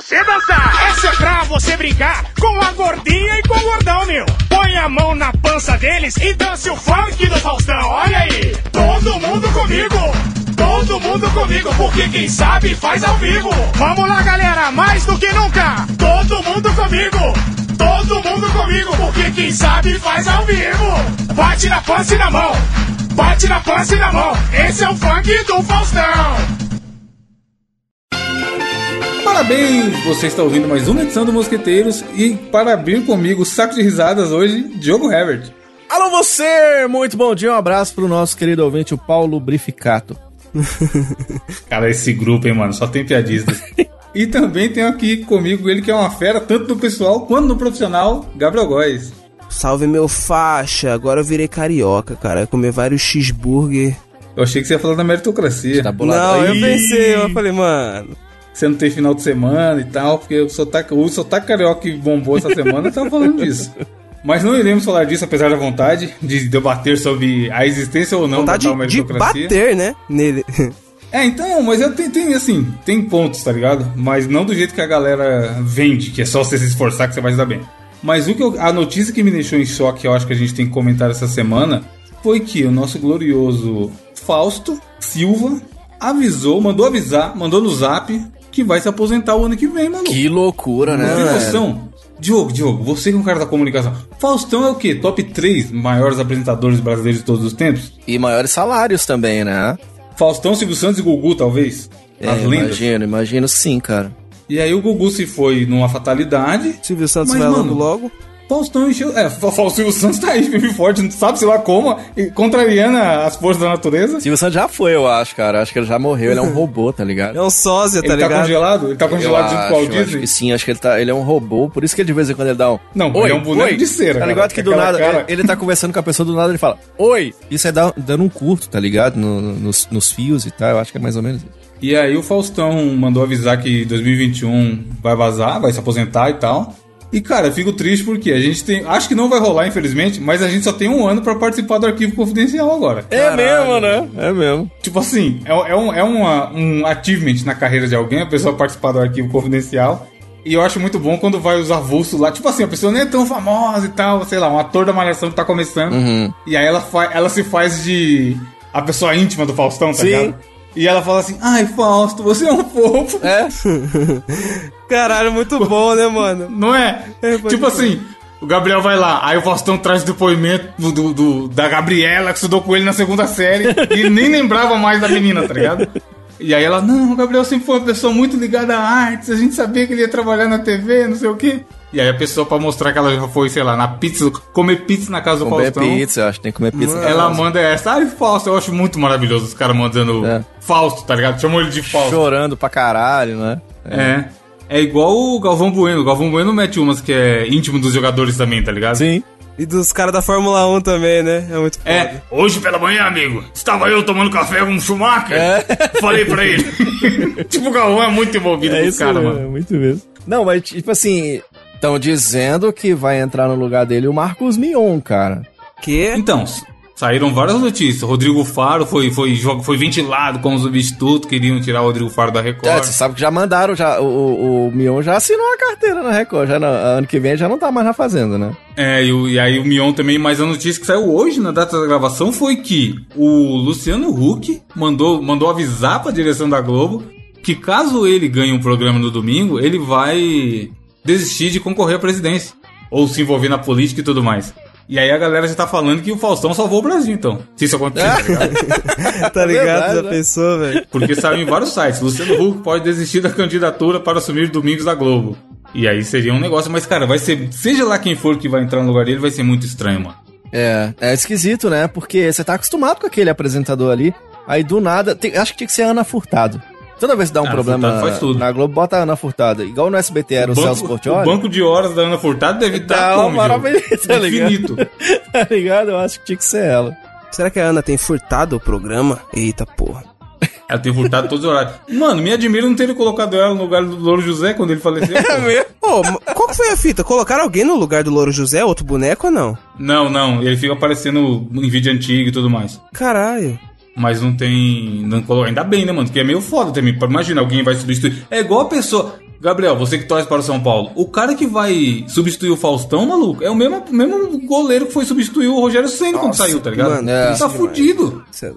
você dançar. Essa é pra você brincar com a gordinha e com o gordão, meu. Põe a mão na pança deles e dance o funk do Faustão. Olha aí, todo mundo comigo. Todo mundo comigo, porque quem sabe faz ao vivo. Vamos lá, galera, mais do que nunca. Todo mundo comigo. Todo mundo comigo, porque quem sabe faz ao vivo. Bate na pança e na mão. Bate na pança e na mão. Esse é o funk do Faustão. Parabéns! Você está ouvindo mais uma edição do Mosqueteiros e para abrir comigo o saco de risadas hoje, Diogo Herbert. Alô você! Muito bom dia, um abraço pro nosso querido ouvinte, o Paulo Brificato. Cara, esse grupo, hein, mano, só tem piadistas. e também tem aqui comigo ele que é uma fera, tanto no pessoal quanto no profissional, Gabriel Góes. Salve meu faixa, agora eu virei carioca, cara. Comer vários cheeseburger. Eu achei que você ia falar da meritocracia. Tá não, eu pensei, eu falei, mano. Você não tem final de semana e tal, porque o sotaque, o sotaque carioca que bombou essa semana tava falando disso. Mas não iremos falar disso, apesar da vontade de debater sobre a existência ou não vontade da meritocracia. de bater, né, nele. É, então, mas eu tenho, tem, assim, tem pontos, tá ligado? Mas não do jeito que a galera vende, que é só você se esforçar que você vai se dar bem. Mas o que eu, a notícia que me deixou em choque, eu acho que a gente tem que comentar essa semana, foi que o nosso glorioso Fausto Silva avisou, mandou avisar, mandou no zap que vai se aposentar o ano que vem, mano. Que loucura, né? Não tem noção. Diogo, Diogo, você que é um cara da comunicação. Faustão é o quê? Top 3 maiores apresentadores brasileiros de todos os tempos? E maiores salários também, né? Faustão, Silvio Santos e Gugu, talvez? É, As lendas. Imagino, imagino sim, cara. E aí o Gugu se foi numa fatalidade. Silvio Santos mas, vai mano, logo logo. Faustão encheu. É, o Silvio Santos tá aí, firme forte, não sabe se lá como, contrariando as forças da natureza. Silvio Santos já foi, eu acho, cara. Acho que ele já morreu, ele é um robô, tá ligado? É um sósia, tá ele ligado? Ele tá congelado? Ele tá congelado eu junto acho, com o Walt Disney? Sim, acho que ele, tá, ele é um robô, por isso que ele de vez em quando ele dá um. Não, oi, ele é um boneco oi. de cera. Tá ligado que do nada cara... ele, ele tá conversando com a pessoa, do nada ele fala, oi! Isso é dando um curto, tá ligado? No, nos, nos fios e tal, eu acho que é mais ou menos isso. E aí o Faustão mandou avisar que 2021 vai vazar, vai se aposentar e tal. E, cara, eu fico triste porque a gente tem. Acho que não vai rolar, infelizmente, mas a gente só tem um ano para participar do arquivo confidencial agora. É Caralho. mesmo, né? É mesmo. Tipo assim, é, é, um, é uma, um achievement na carreira de alguém, a pessoa participar do arquivo confidencial. E eu acho muito bom quando vai os avulsos lá. Tipo assim, a pessoa nem é tão famosa e tal, sei lá, um ator da Malhação que tá começando. Uhum. E aí ela, ela se faz de. a pessoa íntima do Faustão, tá Sim. ligado? E ela fala assim: Ai, Fausto, você é um fofo. É? Caralho, muito bom, né, mano? Não é? é tipo assim, o Gabriel vai lá, aí o Faustão traz o depoimento do, do, da Gabriela, que estudou com ele na segunda série, e ele nem lembrava mais da menina, tá ligado? E aí ela, não, o Gabriel sempre foi uma pessoa muito ligada a artes, a gente sabia que ele ia trabalhar na TV, não sei o quê. E aí a pessoa, pra mostrar que ela já foi, sei lá, na pizza, comer pizza na casa comer do Faustão. Comer pizza, eu acho que tem que comer pizza. Ela manda essa, ai, Fausto, eu acho muito maravilhoso os caras mandando é. Fausto, tá ligado? Chamou ele de Fausto. Chorando pra caralho, né? É. é. É igual o Galvão Bueno. O Galvão Bueno mete umas que é íntimo dos jogadores também, tá ligado? Sim. E dos caras da Fórmula 1 também, né? É muito foda. É, hoje pela manhã, amigo, estava eu tomando café com um Schumacher. É. Falei pra ele. tipo, o Galvão é muito envolvido é com os caras, mano. É muito mesmo. Não, mas tipo assim, estão dizendo que vai entrar no lugar dele o Marcos Mion, cara. Que? Então, Saíram várias notícias. Rodrigo Faro foi, foi, foi ventilado como substituto, queriam tirar o Rodrigo Faro da Record. É, você sabe que já mandaram, já, o, o Mion já assinou a carteira na Record. Já no, ano que vem já não tá mais na Fazenda, né? É, e, o, e aí o Mion também, mas a notícia que saiu hoje, na data da gravação, foi que o Luciano Huck mandou, mandou avisar pra direção da Globo que caso ele ganhe um programa no domingo, ele vai desistir de concorrer à presidência. Ou se envolver na política e tudo mais. E aí a galera já tá falando que o Faustão salvou o Brasil, então. Se isso acontecer, tá ligado? tá ligado? já né? pensou, velho? Porque saiu em vários sites. Luciano Huck pode desistir da candidatura para assumir Domingos da Globo. E aí seria um negócio, mas cara, vai ser. Seja lá quem for que vai entrar no lugar dele, vai ser muito estranho, mano. É, é esquisito, né? Porque você tá acostumado com aquele apresentador ali. Aí do nada. Tem, acho que tinha que ser Ana Furtado. Toda vez que dá um ah, problema na Globo, bota a Ana Furtado. Igual no SBT era o, o banco, Celso Portioli. O banco de horas da Ana Furtado deve estar tá, maravilhoso, tá Infinito. tá ligado? Eu acho que tinha que ser ela. Será que a Ana tem furtado o programa? Eita porra. Ela tem furtado todos os horários. Mano, me admira não terem colocado ela no lugar do Louro José quando ele faleceu. É mesmo? Pô, qual que foi a fita? Colocaram alguém no lugar do Louro José, outro boneco ou não? Não, não. Ele fica aparecendo em vídeo antigo e tudo mais. Caralho. Mas não tem. Não, ainda bem, né, mano? Porque é meio foda também. Imagina, alguém vai substituir. É igual a pessoa. Gabriel, você que torce para o São Paulo, o cara que vai substituir o Faustão, maluco, é o mesmo, mesmo goleiro que foi substituir o Rogério Senna quando saiu, tá ligado? Mano, é, Ele tá fudido. É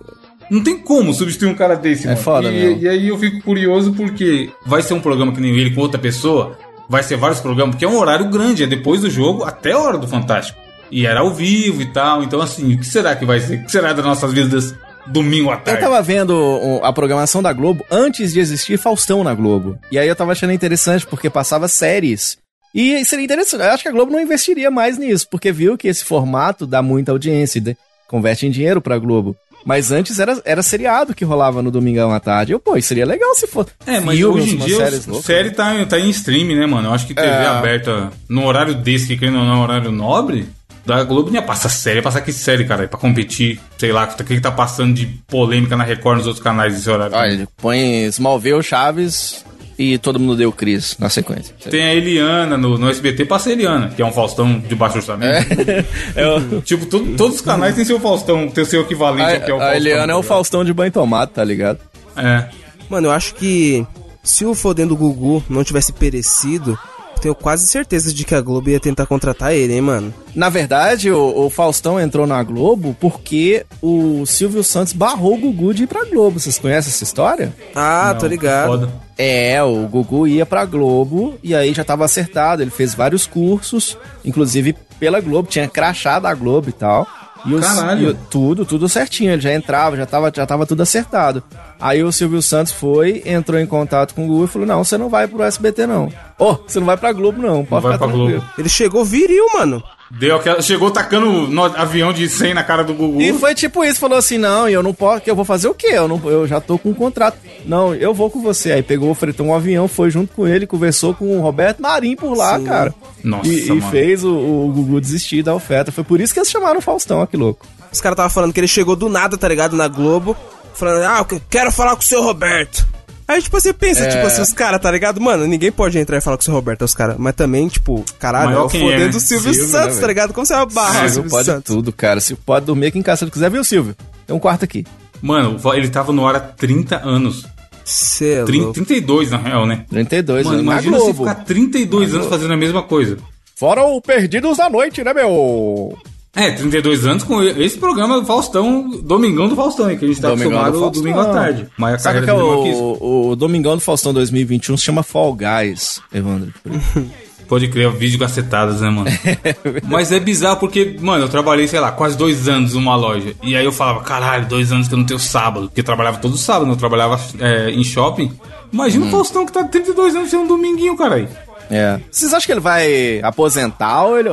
não tem como substituir um cara desse, é mano. Foda, e, e, aí eu fico curioso porque vai ser um programa que nem ele com outra pessoa, vai ser vários programas, porque é um horário grande, é depois do jogo até a hora do Fantástico. E era ao vivo e tal, então assim, o que será que vai ser? O que será das nossas vidas domingo à tarde. Eu tava vendo a programação da Globo antes de existir Faustão na Globo. E aí eu tava achando interessante porque passava séries. E seria interessante. Eu acho que a Globo não investiria mais nisso, porque viu que esse formato dá muita audiência e converte em dinheiro pra Globo. Mas antes era, era seriado que rolava no domingão à tarde. Eu, pô, seria legal se fosse. É, mas filmes, hoje em dia o série tá, tá em stream, né, mano? Eu acho que TV é. aberta no horário desse, que querendo ou não, horário nobre, da Globo não ia passar série, ia passar que série, cara, pra competir, sei lá, o que, que tá passando de polêmica na Record nos outros canais desse horário. Olha, ele põe Smallville, Chaves e todo mundo deu Cris na sequência. Tem a Eliana no, no SBT, passa a Eliana, que é um Faustão de baixo orçamento. É. é tipo, todo, todos os canais têm seu Faustão, tem seu equivalente a, ao que é o Faustão. A Eliana é o tá Faustão de banho tomado, tá ligado? É. Mano, eu acho que se o Fodendo do Gugu não tivesse perecido, tenho quase certeza de que a Globo ia tentar contratar ele, hein, mano? Na verdade, o, o Faustão entrou na Globo porque o Silvio Santos barrou o Gugu de ir pra Globo. Vocês conhecem essa história? Ah, Não, tô ligado. Foda. É, o Gugu ia pra Globo e aí já tava acertado. Ele fez vários cursos, inclusive pela Globo, tinha crachado a Globo e tal. E, os, e tudo, tudo certinho. Ele já entrava, já tava, já tava tudo acertado. Aí o Silvio Santos foi, entrou em contato com o Google e falou: Não, você não vai pro SBT, não. Ô, oh, você não vai pra Globo, não. Pode não vai pra Globo. Ele chegou viril, mano. Deu aquela, chegou tacando no avião de 100 na cara do Gugu. E foi tipo isso, falou assim: "Não, eu não posso, que eu vou fazer o quê? Eu não, eu já tô com um contrato. Não, eu vou com você". Aí pegou, fretou um avião, foi junto com ele, conversou com o Roberto Marinho por lá, Sim. cara. Nossa, e, e fez o, o, Gugu desistir da oferta. Foi por isso que eles chamaram o Faustão, ó, que louco. Os caras tava falando que ele chegou do nada, tá ligado, na Globo, falando: "Ah, eu quero falar com o seu Roberto". Aí, tipo, você pensa, é... tipo assim, os caras, tá ligado? Mano, ninguém pode entrar e falar com o seu Roberto, é os caras. Mas também, tipo, caralho, Maior é o poder é, do Silvio, Silvio Santos, né, tá ligado? Como você vai barrar o Silvio pode Santos? tudo, cara. Se pode dormir aqui em casa se quiser, viu, Silvio? Tem um quarto aqui. Mano, ele tava no ar há 30 anos. Cê é 30, 32, na real, né? 32 Mano, imagina você ficar 32 anos fazendo a mesma coisa. Fora o Perdidos da Noite, né, meu? É, 32 anos com esse programa do Faustão, Domingão do Faustão, que a gente tá Domingão acostumado do domingo à tarde. Mas a Sabe que é o, o, Domingão do Faustão 2021 se chama Fall Guys, Evandro. Pode crer, vídeo cacetadas, né, mano? Mas é bizarro porque, mano, eu trabalhei, sei lá, quase dois anos numa loja. E aí eu falava, caralho, dois anos que eu não tenho sábado. Porque eu trabalhava todo sábado, eu trabalhava é, em shopping. Imagina hum. o Faustão que tá 32 anos sendo um dominguinho, caralho. É. Vocês acham que ele vai aposentar ou ele,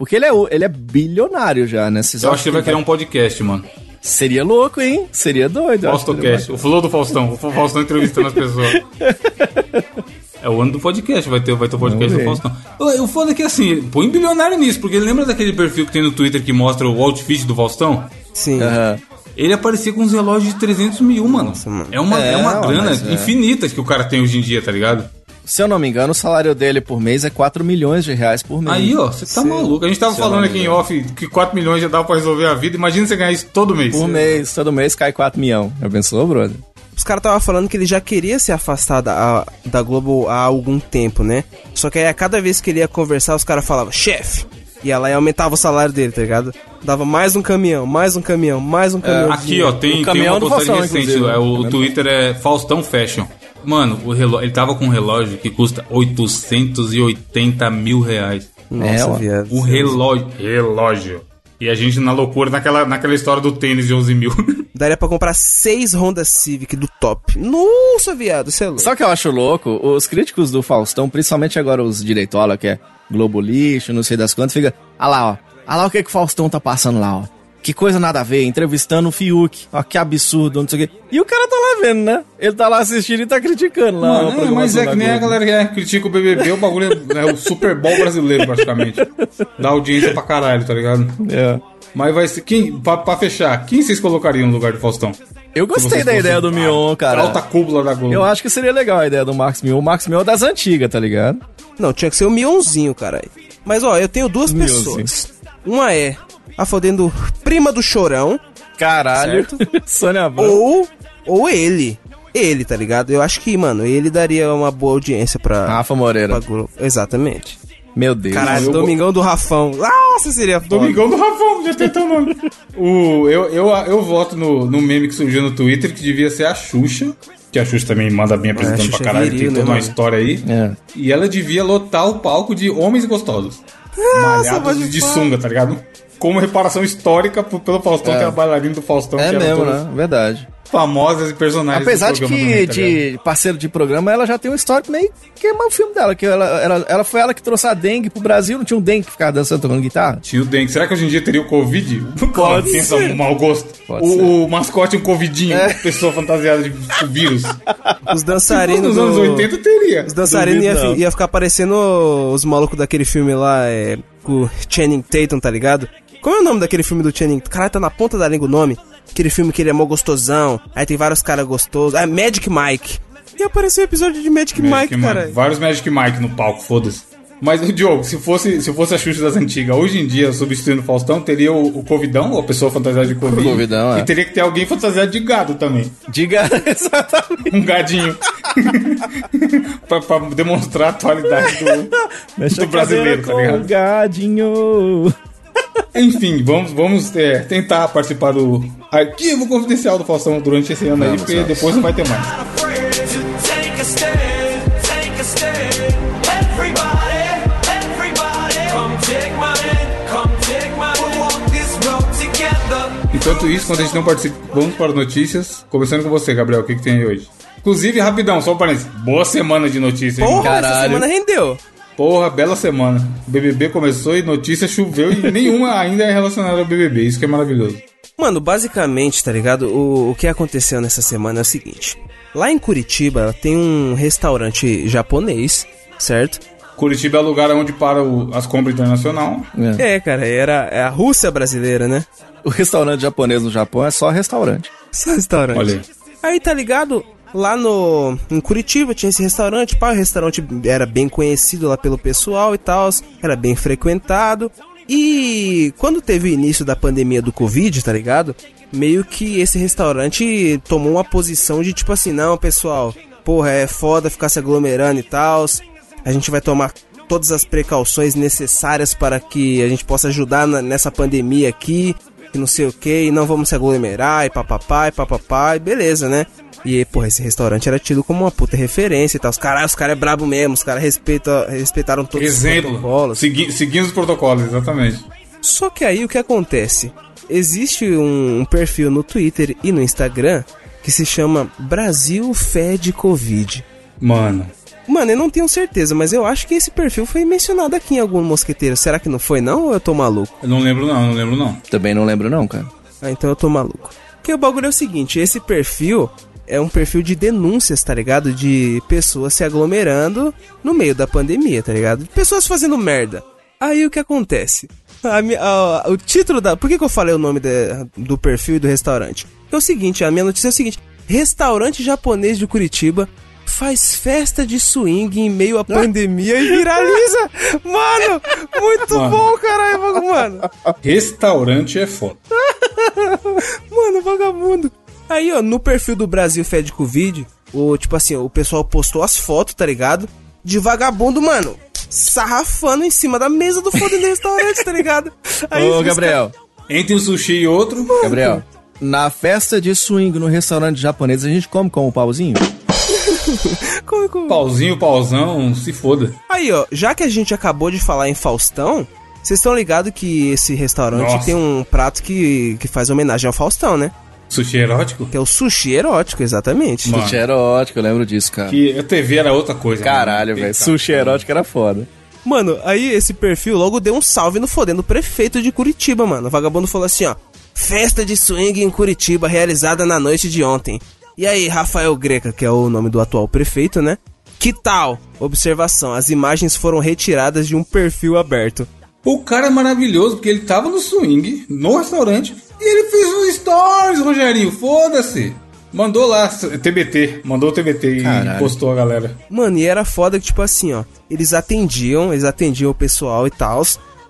porque ele é, ele é bilionário já, né? Vocês eu acho que ele vai criar um podcast, mano. Seria louco, hein? Seria doido. Faustocast. O flow do Faustão. O Faustão entrevistando as pessoas. É o ano do podcast, vai ter, vai ter o podcast do Faustão. O foda é que assim, põe bilionário nisso, porque lembra daquele perfil que tem no Twitter que mostra o outfit do Faustão? Sim. Uhum. Ele aparecia com uns relógios de 300 mil, mano. Nossa, mano. É uma, é, é uma grana é. infinita que o cara tem hoje em dia, tá ligado? Se eu não me engano, o salário dele por mês é 4 milhões de reais por mês. Aí, ó, você tá Sim. maluco. A gente tava Se falando aqui em off que 4 milhões já dava pra resolver a vida. Imagina você ganhar isso todo mês. Por mês, todo mês cai 4 milhões. Já pensou, brother? Os caras estavam falando que ele já queria se afastar da, da Globo há algum tempo, né? Só que aí a cada vez que ele ia conversar, os caras falavam, chefe! E aumentava o salário dele, tá ligado? Dava mais um caminhão, mais um caminhão, mais um caminhão. É, aqui, ó, tem, tem uma postagem recente. É, o, o Twitter é Faustão Fashion. Mano, o relógio, ele tava com um relógio que custa 880 mil reais. Nossa, é, viado. O relógio. Relógio. E a gente na loucura naquela, naquela história do tênis de 11 mil. Daria pra comprar seis Honda Civic do top. Nossa, viado, você é louco. Só que eu acho louco, os críticos do Faustão, principalmente agora os direitola, que é Globo Lixo, não sei das quantas, fica. Ah lá, ó. Ah lá o que, que o Faustão tá passando lá, ó. Que coisa nada a ver, entrevistando o Fiuk. Ó, que absurdo, não sei o quê. E o cara tá lá vendo, né? Ele tá lá assistindo e tá criticando lá. Mano, é, mas é que nem a galera que é, critica o BBB, o bagulho é, é, o Super Bowl brasileiro, praticamente. Dá audiência pra caralho, tá ligado? É. Mas vai ser. Quem, pra, pra fechar, quem vocês colocariam no lugar do Faustão? Eu gostei da ideia do Mion, cara. Alta cúpula da Globo. Eu acho que seria legal a ideia do Max Mion. O Max Mion é das antigas, tá ligado? Não, tinha que ser o Mionzinho, cara. Mas ó, eu tenho duas pessoas. Uma é a fodendo prima do chorão. Caralho. Sônia Abrão. Ou, ou ele. ele, tá ligado? Eu acho que, mano, ele daria uma boa audiência pra. Rafa Moreira. Pra Exatamente. Meu Deus. Caralho, eu... Domingão do Rafão. Nossa, seria foda. Domingão do Rafão, já tem teu nome. o, eu, eu, eu voto no, no meme que surgiu no Twitter que devia ser a Xuxa. Que a Xuxa também manda bem apresentando é, pra caralho, viril, tem toda né, uma história aí. É. E ela devia lotar o palco de homens gostosos. Nossa, malhados de, de sunga, tá ligado? Como reparação histórica pelo Faustão, é. que é a bailarina do Faustão. É mesmo, né? Verdade famosas e personagens Apesar de que de parceiro de programa, ela já tem um histórico meio que é o filme dela, que ela, ela, ela foi ela que trouxe a dengue pro Brasil, não tinha um dengue que ficava dançando tocando guitarra? Tinha o dengue. Será que hoje em dia teria o Covid? Pode Pensa um mau gosto. Pode o, o, mascote um Covidinho, é. pessoa fantasiada de vírus. Os dançarinos nos anos 80 teria. Os dançarinos ia, ia, ficar parecendo os malucos daquele filme lá, é, com o Channing Tatum, tá ligado? Como é o nome daquele filme do Channing? Caralho, tá na ponta da língua o nome. Aquele filme que ele é mó gostosão. Aí tem vários caras gostosos. Ah, Magic Mike. E apareceu o um episódio de Magic, Magic Mike, cara. Vários Magic Mike no palco, foda-se. Mas, Diogo, se fosse, se fosse a Xuxa das antigas, hoje em dia, substituindo o Faustão, teria o, o Covidão, a pessoa fantasiada de Covid. Covidão, é. E teria que ter alguém fantasiado de gado também. De gado, exatamente. Um gadinho. pra, pra, demonstrar a atualidade do, do brasileiro, tá ligado? gadinho. Enfim, vamos, vamos é, tentar participar do arquivo confidencial do Faustão durante esse ano aí, porque vamos. depois não vai ter mais. Enquanto isso, quando a gente não participa, vamos para as notícias. Começando com você, Gabriel, o que, que tem aí hoje? Inclusive, rapidão, só um parênteses. Boa semana de notícias. Porra, Caralho. essa semana rendeu. Porra, bela semana. O BBB começou e notícia choveu e nenhuma ainda é relacionada ao BBB. Isso que é maravilhoso. Mano, basicamente, tá ligado? O, o que aconteceu nessa semana é o seguinte. Lá em Curitiba tem um restaurante japonês, certo? Curitiba é o lugar onde para o, as compras internacional. É. é, cara, era é a Rússia brasileira, né? O restaurante japonês no Japão é só restaurante. Só restaurante. Olha aí. Aí, tá ligado? Lá no em Curitiba tinha esse restaurante, pá, o restaurante era bem conhecido lá pelo pessoal e tal, era bem frequentado. E quando teve o início da pandemia do Covid, tá ligado? Meio que esse restaurante tomou uma posição de tipo assim, não, pessoal, porra, é foda ficar se aglomerando e tal. A gente vai tomar todas as precauções necessárias para que a gente possa ajudar na, nessa pandemia aqui, e não sei o que, e não vamos se aglomerar, e papapá, e papapá, e beleza, né? E, porra, esse restaurante era tido como uma puta referência e tal. Os caras os cara é brabo mesmo, os caras respeita, respeitaram todos Exemplo, os protocolos. Segui, seguindo os protocolos, exatamente. Só que aí o que acontece? Existe um, um perfil no Twitter e no Instagram que se chama Brasil Fed Covid. Mano. Mano, eu não tenho certeza, mas eu acho que esse perfil foi mencionado aqui em algum mosqueteiro. Será que não foi não ou eu tô maluco? Eu não lembro não, não lembro não. Também não lembro não, cara. Ah, então eu tô maluco. Porque o bagulho é o seguinte, esse perfil, é um perfil de denúncias, tá ligado? De pessoas se aglomerando no meio da pandemia, tá ligado? Pessoas fazendo merda. Aí o que acontece? A, a, a, o título da. Por que, que eu falei o nome de, do perfil e do restaurante? É o seguinte, a minha notícia é o seguinte: restaurante japonês de Curitiba faz festa de swing em meio à pandemia e viraliza. Mano, muito mano. bom, caralho, mano. Restaurante é foda. mano, vagabundo. Aí, ó, no perfil do Brasil Fed Covid, o, tipo assim, o pessoal postou as fotos, tá ligado? De vagabundo, mano, sarrafando em cima da mesa do foda restaurante, tá ligado? Aí, Ô, Gabriel. Entre um sushi e outro. Mano. Gabriel, na festa de swing no restaurante japonês, a gente come com o pauzinho? come com... Pauzinho, pauzão, se foda. Aí, ó, já que a gente acabou de falar em Faustão, vocês estão ligados que esse restaurante Nossa. tem um prato que, que faz homenagem ao Faustão, né? Sushi erótico? Que é o sushi erótico, exatamente. Mano. Sushi erótico, eu lembro disso, cara. Que a TV era outra coisa. Caralho, velho. Sushi erótico era foda. Mano, aí esse perfil logo deu um salve no fodendo prefeito de Curitiba, mano. O vagabundo falou assim, ó. Festa de swing em Curitiba realizada na noite de ontem. E aí, Rafael Greca, que é o nome do atual prefeito, né? Que tal? Observação: as imagens foram retiradas de um perfil aberto. O cara é maravilhoso porque ele tava no swing, no restaurante, e ele fez um stories, Rogerinho, foda-se. Mandou lá, TBT, mandou o TBT Caralho. e postou a galera. Mano, e era foda que, tipo assim, ó, eles atendiam, eles atendiam o pessoal e tal.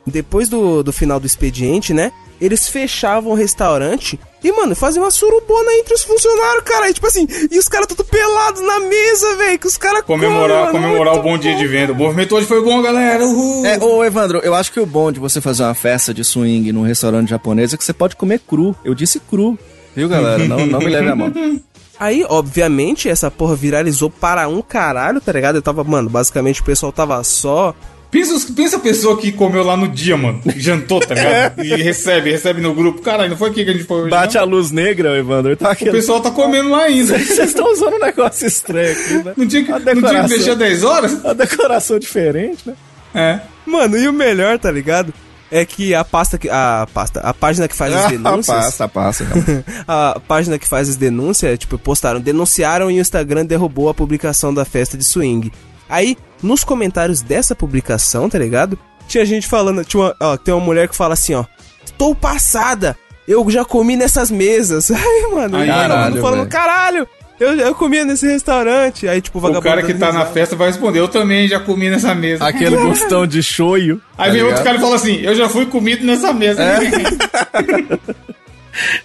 Depois do, do final do expediente, né? Eles fechavam o restaurante E, mano, fazia uma surubona entre os funcionários, cara. E, tipo assim, e os caras tudo pelados na mesa, velho. Que os caras Comemorar, comem, comemorar o bom, bom dia de venda. O movimento hoje foi bom, galera. Uhul. É, ô, Evandro, eu acho que o bom de você fazer uma festa de swing num restaurante japonês é que você pode comer cru. Eu disse cru. Viu, galera? Não, não me leve a mão. Aí, obviamente, essa porra viralizou para um caralho, tá ligado? Eu tava, mano, basicamente o pessoal tava só Pensa, pensa a pessoa que comeu lá no dia, mano. Jantou, tá ligado? e recebe, recebe no grupo. Caralho, não foi aqui que a gente foi hoje. Bate não? a luz negra, Evandro. Tá o pessoal tá comendo lá ainda. Vocês estão usando um negócio estranho aqui, né? Não tinha que, não tinha que deixar 10 horas? A decoração diferente, né? É. Mano, e o melhor, tá ligado? é que a pasta que a pasta, a página que faz as denúncias, a pasta, a pasta, a página que faz as denúncias, tipo, postaram, denunciaram e o Instagram derrubou a publicação da festa de swing. Aí, nos comentários dessa publicação, tá ligado? Tinha gente falando, tinha uma, ó, tem uma mulher que fala assim, ó, estou passada, eu já comi nessas mesas. Aí, mano, Ai, caralho, falando, caralho, eu, eu comia nesse restaurante. Aí, tipo, o vagabundo. O cara que tá risada. na festa vai responder, eu também já comi nessa mesa. Aquele gostão de choio. Aí tá vem outro cara e fala assim, eu já fui comido nessa mesa. É,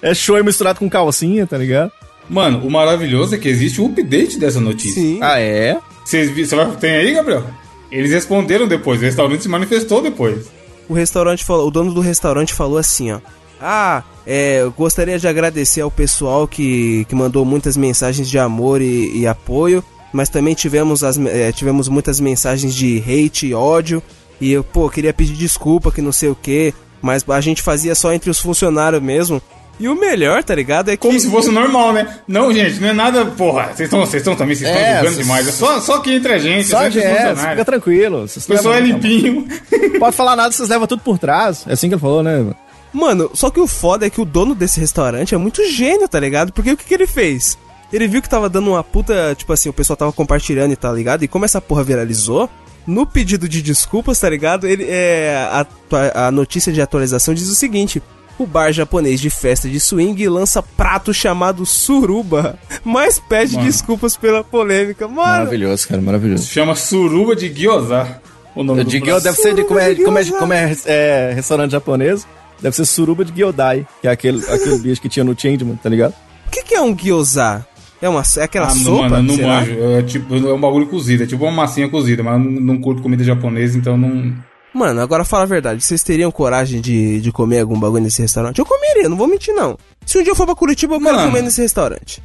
é shoyu misturado com calcinha, tá ligado? Mano, o maravilhoso é que existe um update dessa notícia. Sim. Ah, é? Você vai, tem aí, Gabriel? Eles responderam depois, o restaurante se manifestou depois. O restaurante falou, o dono do restaurante falou assim, ó. Ah, é, gostaria de agradecer ao pessoal que, que mandou muitas mensagens de amor e, e apoio, mas também tivemos, as, é, tivemos muitas mensagens de hate e ódio. E eu, pô, queria pedir desculpa que não sei o que, mas a gente fazia só entre os funcionários mesmo. E o melhor, tá ligado? É que... Como se fosse normal, né? Não, gente, não é nada, porra. Vocês estão vocês estão também, vocês estão é, julgando demais. É só, só que entre a gente, só que é, fica tranquilo. O pessoal é limpinho. Pode falar nada, vocês levam tudo por trás. É assim que ele falou, né? Mano, só que o foda é que o dono desse restaurante é muito gênio, tá ligado? Porque o que, que ele fez? Ele viu que tava dando uma puta, tipo assim, o pessoal tava compartilhando e tá ligado? E como essa porra viralizou, no pedido de desculpas, tá ligado? Ele é a, a notícia de atualização diz o seguinte: o bar japonês de festa de swing lança prato chamado suruba, mas pede Mano. desculpas pela polêmica. Mano. Maravilhoso, cara, maravilhoso. Se chama suruba de gyoza. O nome de gyoza deve ser de como é, como é, como é, é, restaurante japonês. Deve ser suruba de gyodai, que é aquele, aquele bicho que tinha no Changeman, tá ligado? O que, que é um gyoza? É, uma, é aquela ah, sopa? Mano, não manjo. É, tipo, é um bagulho cozido. É tipo uma massinha cozida, mas não, não curto comida japonesa, então não. Mano, agora fala a verdade, vocês teriam coragem de, de comer algum bagulho nesse restaurante? Eu comeria, não vou mentir não. Se um dia eu for pra Curitiba, eu quero Mano, comer nesse restaurante.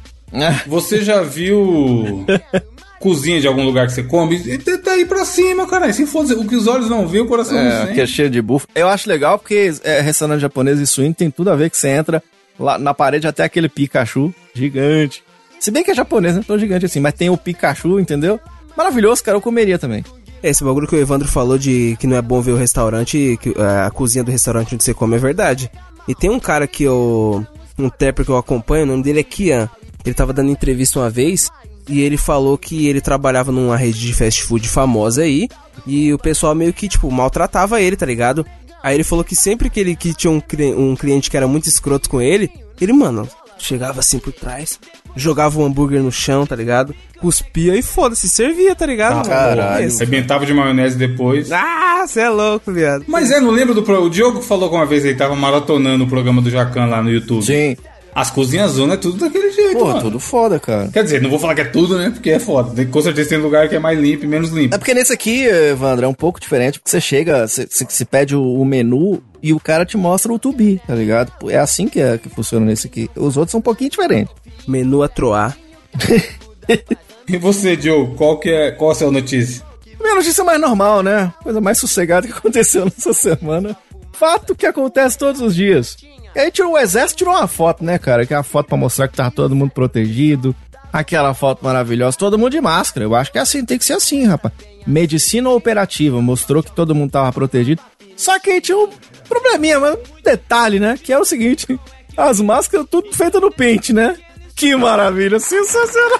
Você já viu cozinha de algum lugar que você come? Tá aí pra cima, cara. Se for o que os olhos não vê, o coração é, não sente. que é cheio de bufo. Eu acho legal porque é, restaurante japonês e swing tem tudo a ver que você entra lá na parede até aquele Pikachu gigante. Se bem que é japonês, não é tão gigante assim, mas tem o Pikachu, entendeu? Maravilhoso, cara. Eu comeria também. Esse bagulho que o Evandro falou de que não é bom ver o restaurante, que, é, a cozinha do restaurante onde você come é verdade. E tem um cara que eu. Um trapper que eu acompanho, o nome dele é Kian. Ele tava dando entrevista uma vez e ele falou que ele trabalhava numa rede de fast food famosa aí. E o pessoal meio que, tipo, maltratava ele, tá ligado? Aí ele falou que sempre que ele que tinha um, um cliente que era muito escroto com ele, ele, mano, chegava assim por trás, jogava o hambúrguer no chão, tá ligado? Cuspia e foda-se, servia, tá ligado? Ah, caralho. Arrebentava de maionese depois. Ah, você é louco, viado. Mas é, não lembro do. Pro... O Diogo falou que uma vez ele tava maratonando o programa do Jacan lá no YouTube. Sim. As cozinhas zona é tudo daquele jeito, Porra, mano. tudo foda, cara. Quer dizer, não vou falar que é tudo, né? Porque é foda. Com certeza tem lugar que é mais limpo e menos limpo. É porque nesse aqui, Evandro, é um pouco diferente, porque você chega, você, você pede o, menu e o cara te mostra o tubi, tá ligado? É assim que, é, que funciona nesse aqui. Os outros são um pouquinho diferentes. Menu a troar. e você, Joe, qual que é, qual é a sua notícia? Minha notícia é mais normal, né? Coisa mais sossegada que aconteceu nessa semana. Fato que acontece todos os dias. E aí tirou, o exército tirou uma foto, né, cara? Que é a foto pra mostrar que tava todo mundo protegido. Aquela foto maravilhosa, todo mundo de máscara. Eu acho que é assim, tem que ser assim, rapaz. Medicina operativa, mostrou que todo mundo tava protegido. Só que aí tinha um probleminha, mas um detalhe, né? Que é o seguinte: as máscaras tudo feitas no pente, né? Que maravilha, sensacional.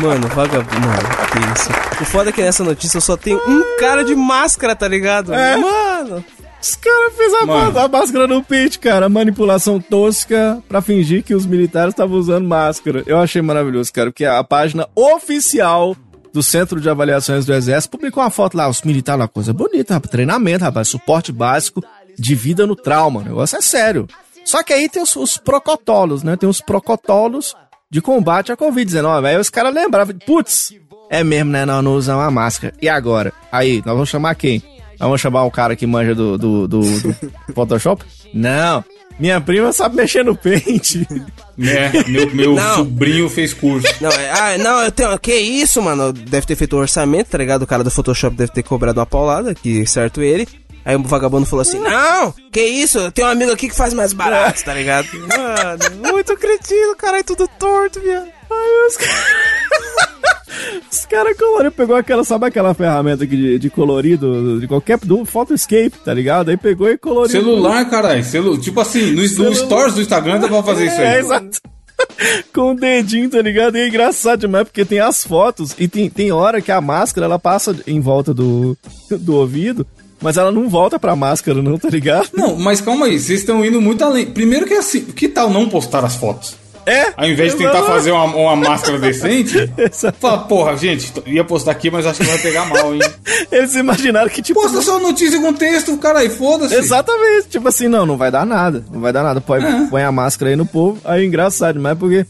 Mano, vagabundo. Mano, que isso. O foda é que nessa notícia só tem um cara de máscara, tá ligado? É. Mano. Os caras fez a, a, máscara no peito, cara. Manipulação tosca pra fingir que os militares estavam usando máscara. Eu achei maravilhoso, cara, porque a página oficial do Centro de Avaliações do Exército publicou uma foto lá, os militares, uma coisa bonita, rapaz. Treinamento, rapaz. Suporte básico de vida no trauma. O negócio é sério. Só que aí tem os, os procotolos, né? Tem os procotolos de combate à Covid-19. Aí os caras lembravam, putz, é mesmo, né? Nós não usamos a máscara. E agora? Aí, nós vamos chamar quem? Vamos chamar o cara que manja do, do, do, do Photoshop? Não. Minha prima sabe mexer no pente. É, meu, meu sobrinho fez curso. Não, é, ah, não, eu tenho. Que isso, mano? Deve ter feito um orçamento, tá ligado? O cara do Photoshop deve ter cobrado uma paulada, que certo ele. Aí o vagabundo falou assim: Não, que isso? Eu tenho um amigo aqui que faz mais barato, tá ligado? Mano, muito cretino, caralho, tudo torto, viado. Ai, os caras. Os caras coloriram, pegou aquela, sabe aquela ferramenta aqui de, de colorido, de qualquer, do Photoscape, tá ligado? Aí pegou e coloriu. Celular, caralho, celu, tipo assim, no, no stories do Instagram dá pra fazer isso aí. É, exato. Com o dedinho, tá ligado? E é engraçado demais, porque tem as fotos e tem, tem hora que a máscara, ela passa em volta do, do ouvido, mas ela não volta pra máscara, não, tá ligado? Não, mas calma aí, vocês estão indo muito além. Primeiro que é assim, que tal não postar as fotos? É? Ao invés de tentar fazer uma, uma máscara decente, fala, porra, gente, ia postar aqui, mas acho que vai pegar mal, hein? Eles imaginaram que, tipo. Posta só notícia com texto, cara, aí foda-se. Exatamente. Tipo assim, não, não vai dar nada. Não vai dar nada. Põe, é. põe a máscara aí no povo. Aí é engraçado, mas é porque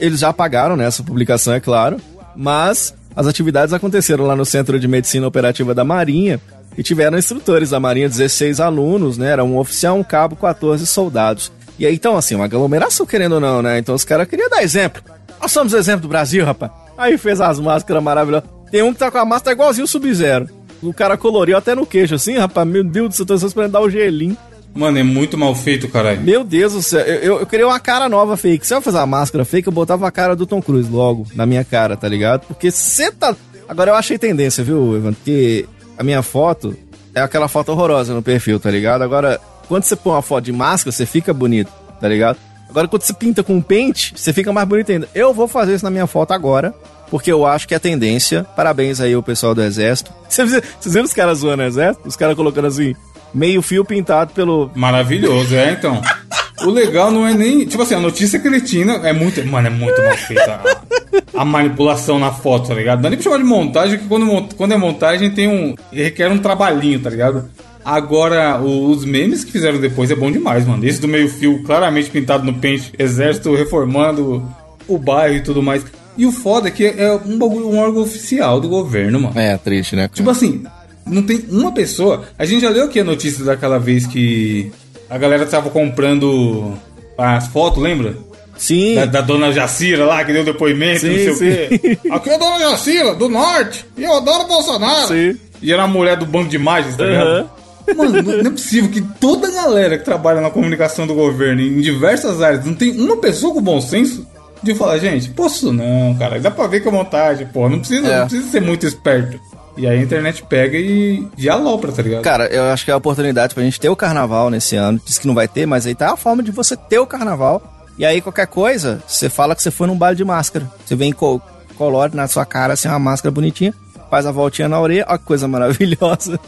eles já pagaram nessa né, publicação, é claro. Mas as atividades aconteceram lá no Centro de Medicina Operativa da Marinha e tiveram instrutores da Marinha, 16 alunos, né? Era um oficial, um cabo, 14 soldados. E aí, então, assim, uma aglomeração, querendo ou não, né? Então os caras queriam dar exemplo. Nós somos exemplo do Brasil, rapaz. Aí fez as máscaras maravilhosas. Tem um que tá com a máscara igualzinho o Sub-Zero. O cara coloriu até no queixo, assim, rapaz. Meu Deus do céu, tô esperando dar o gelinho. Mano, é muito mal feito, caralho. Meu Deus do céu, eu, eu, eu queria uma cara nova fake. Se eu fazer uma máscara fake, eu botava a cara do Tom Cruise logo na minha cara, tá ligado? Porque você tá. Agora eu achei tendência, viu, Evan? Porque a minha foto é aquela foto horrorosa no perfil, tá ligado? Agora, quando você põe uma foto de máscara, você fica bonito, tá ligado? Agora, quando você pinta com um pente, você fica mais bonito ainda. Eu vou fazer isso na minha foto agora, porque eu acho que é tendência. Parabéns aí o pessoal do Exército. Vocês, viram os caras zoando o Exército? Os caras colocando assim, meio fio pintado pelo. Maravilhoso, é, então. O legal não é nem. Tipo assim, a notícia cretina é muito. Mano, é muito mal feita a, a manipulação na foto, tá ligado? Dá nem pra chamar de montagem, porque quando, quando é montagem tem um. requer um trabalhinho, tá ligado? Agora, os memes que fizeram depois é bom demais, mano. Esse do meio-fio, claramente pintado no pente, exército reformando o bairro e tudo mais. E o foda é que é um bagulho, um órgão oficial do governo, mano. É, triste, né? Tipo assim, não tem uma pessoa. A gente já leu aqui a notícia daquela vez que a galera tava comprando as fotos, lembra? Sim. Da, da, dona Jacira lá, que deu depoimento, sim, não sei sim. o quê. Aqui é a dona Jacira, do norte, e eu adoro Bolsonaro. Sim. E era a mulher do banco de imagens, tá uhum. Mano, não é possível que toda a galera que trabalha na comunicação do governo em diversas áreas não tem uma pessoa com bom senso de falar, gente, posso não, cara, dá pra ver que é montagem, pô, não precisa, é. não precisa ser muito esperto. E aí a internet pega e, e alopra, tá ligado? Cara, eu acho que é a oportunidade pra gente ter o carnaval nesse ano. Diz que não vai ter, mas aí tá a forma de você ter o carnaval. E aí qualquer coisa, você fala que você foi num baile de máscara. Você vem com colore na sua cara, assim, uma máscara bonitinha faz a voltinha na orelha, ó que coisa maravilhosa.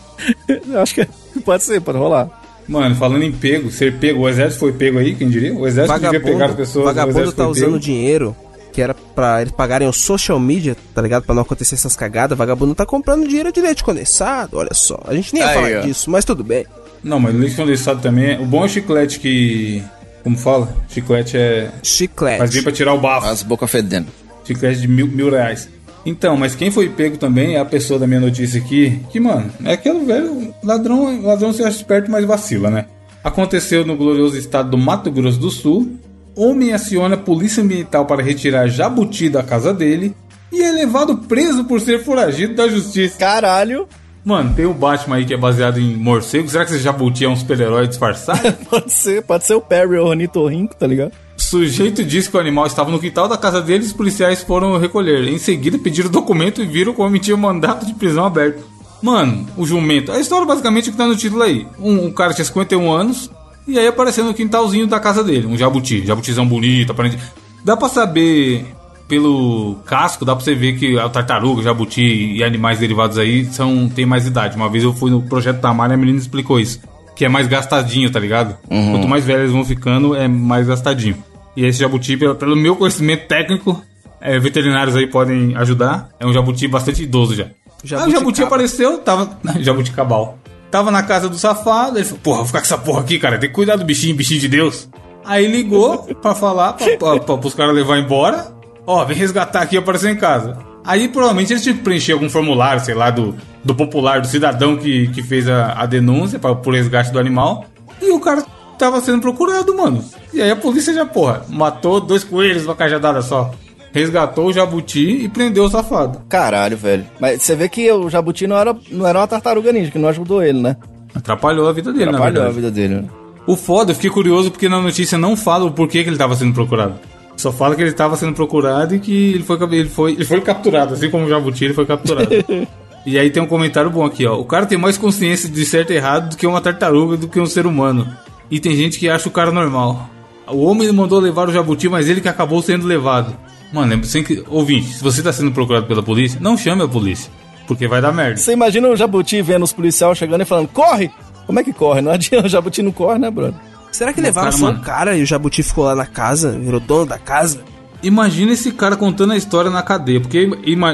Eu acho que pode ser, pode rolar. Mano, falando em pego, ser pego, o exército foi pego aí, quem diria? O exército vagabundo, devia pegar as pessoas. O vagabundo tá usando pego. dinheiro que era pra eles pagarem o social media, tá ligado? Pra não acontecer essas cagadas. Vagabundo tá comprando dinheiro de leite condensado, olha só. A gente nem ia aí, falar ó. disso, mas tudo bem. Não, mas leite condensado também é. O bom é chiclete que. Como fala? Chiclete é. Chiclete. Faz bem pra tirar o bafo. As bocas fedendo. Chiclete de mil, mil reais. Então, mas quem foi pego também é a pessoa da minha notícia aqui, que, mano, é aquele velho ladrão, ladrão se acha esperto, mas vacila, né? Aconteceu no glorioso estado do Mato Grosso do Sul. Homem aciona a polícia ambiental para retirar jabuti da casa dele e é levado preso por ser foragido da justiça. Caralho! Mano, tem o Batman aí que é baseado em morcego. Será que esse jabuti é um super-herói disfarçado? pode ser, pode ser o Perry ou o Rinco, tá ligado? Sujeito disse que o animal estava no quintal da casa dele e os policiais foram recolher. Em seguida, pediram o documento e viram como tinha mandato de prisão aberto. Mano, o jumento. A história basicamente é que tá no título aí. Um, um, cara tinha 51 anos e aí apareceu no quintalzinho da casa dele. Um jabuti. Jabutizão bonito, aparente. Dá pra saber pelo casco, dá pra você ver que a tartaruga, jabuti e animais derivados aí são, tem mais idade. Uma vez eu fui no projeto Tamar e a menina explicou isso. Que é mais gastadinho, tá ligado? Uhum. Quanto mais velhos vão ficando, é mais gastadinho. E esse jabuti, pelo, pelo meu conhecimento técnico, é, veterinários aí podem ajudar. É um jabuti bastante idoso já. Jabuti aí o jabuti apareceu, tava. jabuti cabal. Tava na casa do safado, ele falou, porra, vou ficar com essa porra aqui, cara. Tem que cuidar do bichinho, bichinho de Deus. Aí ligou pra falar, pra, pra, pra, pros caras levar embora. Ó, vem resgatar aqui e aparecer em casa. Aí provavelmente eles tinham que preencher algum formulário, sei lá, do, do popular, do cidadão que, que fez a, a denúncia pra, por resgate do animal. E o cara tava sendo procurado, mano. E aí a polícia já, porra, matou dois coelhos numa cajadada só. Resgatou o jabuti e prendeu o safado. Caralho, velho. Mas você vê que o jabuti não era, não era uma tartaruga ninja, que não ajudou ele, né? Atrapalhou a vida dele, Atrapalhou a vida dele, né? O foda, eu fiquei curioso porque na notícia não fala o porquê que ele tava sendo procurado. Só fala que ele tava sendo procurado e que ele foi, ele foi, ele foi capturado, assim como o jabuti, ele foi capturado. e aí tem um comentário bom aqui, ó. O cara tem mais consciência de certo e errado do que uma tartaruga, do que um ser humano. E tem gente que acha o cara normal. O homem mandou levar o jabuti, mas ele que acabou sendo levado. Mano, lembra sem que. Ouvinte, se você tá sendo procurado pela polícia, não chame a polícia. Porque vai dar merda. Você imagina o jabuti vendo os policiais chegando e falando: corre! Como é que corre? Não adianta, o jabuti não corre, né, brother? Será que levaram só um cara e o jabuti ficou lá na casa, virou dono da casa? Imagina esse cara contando a história na cadeia, porque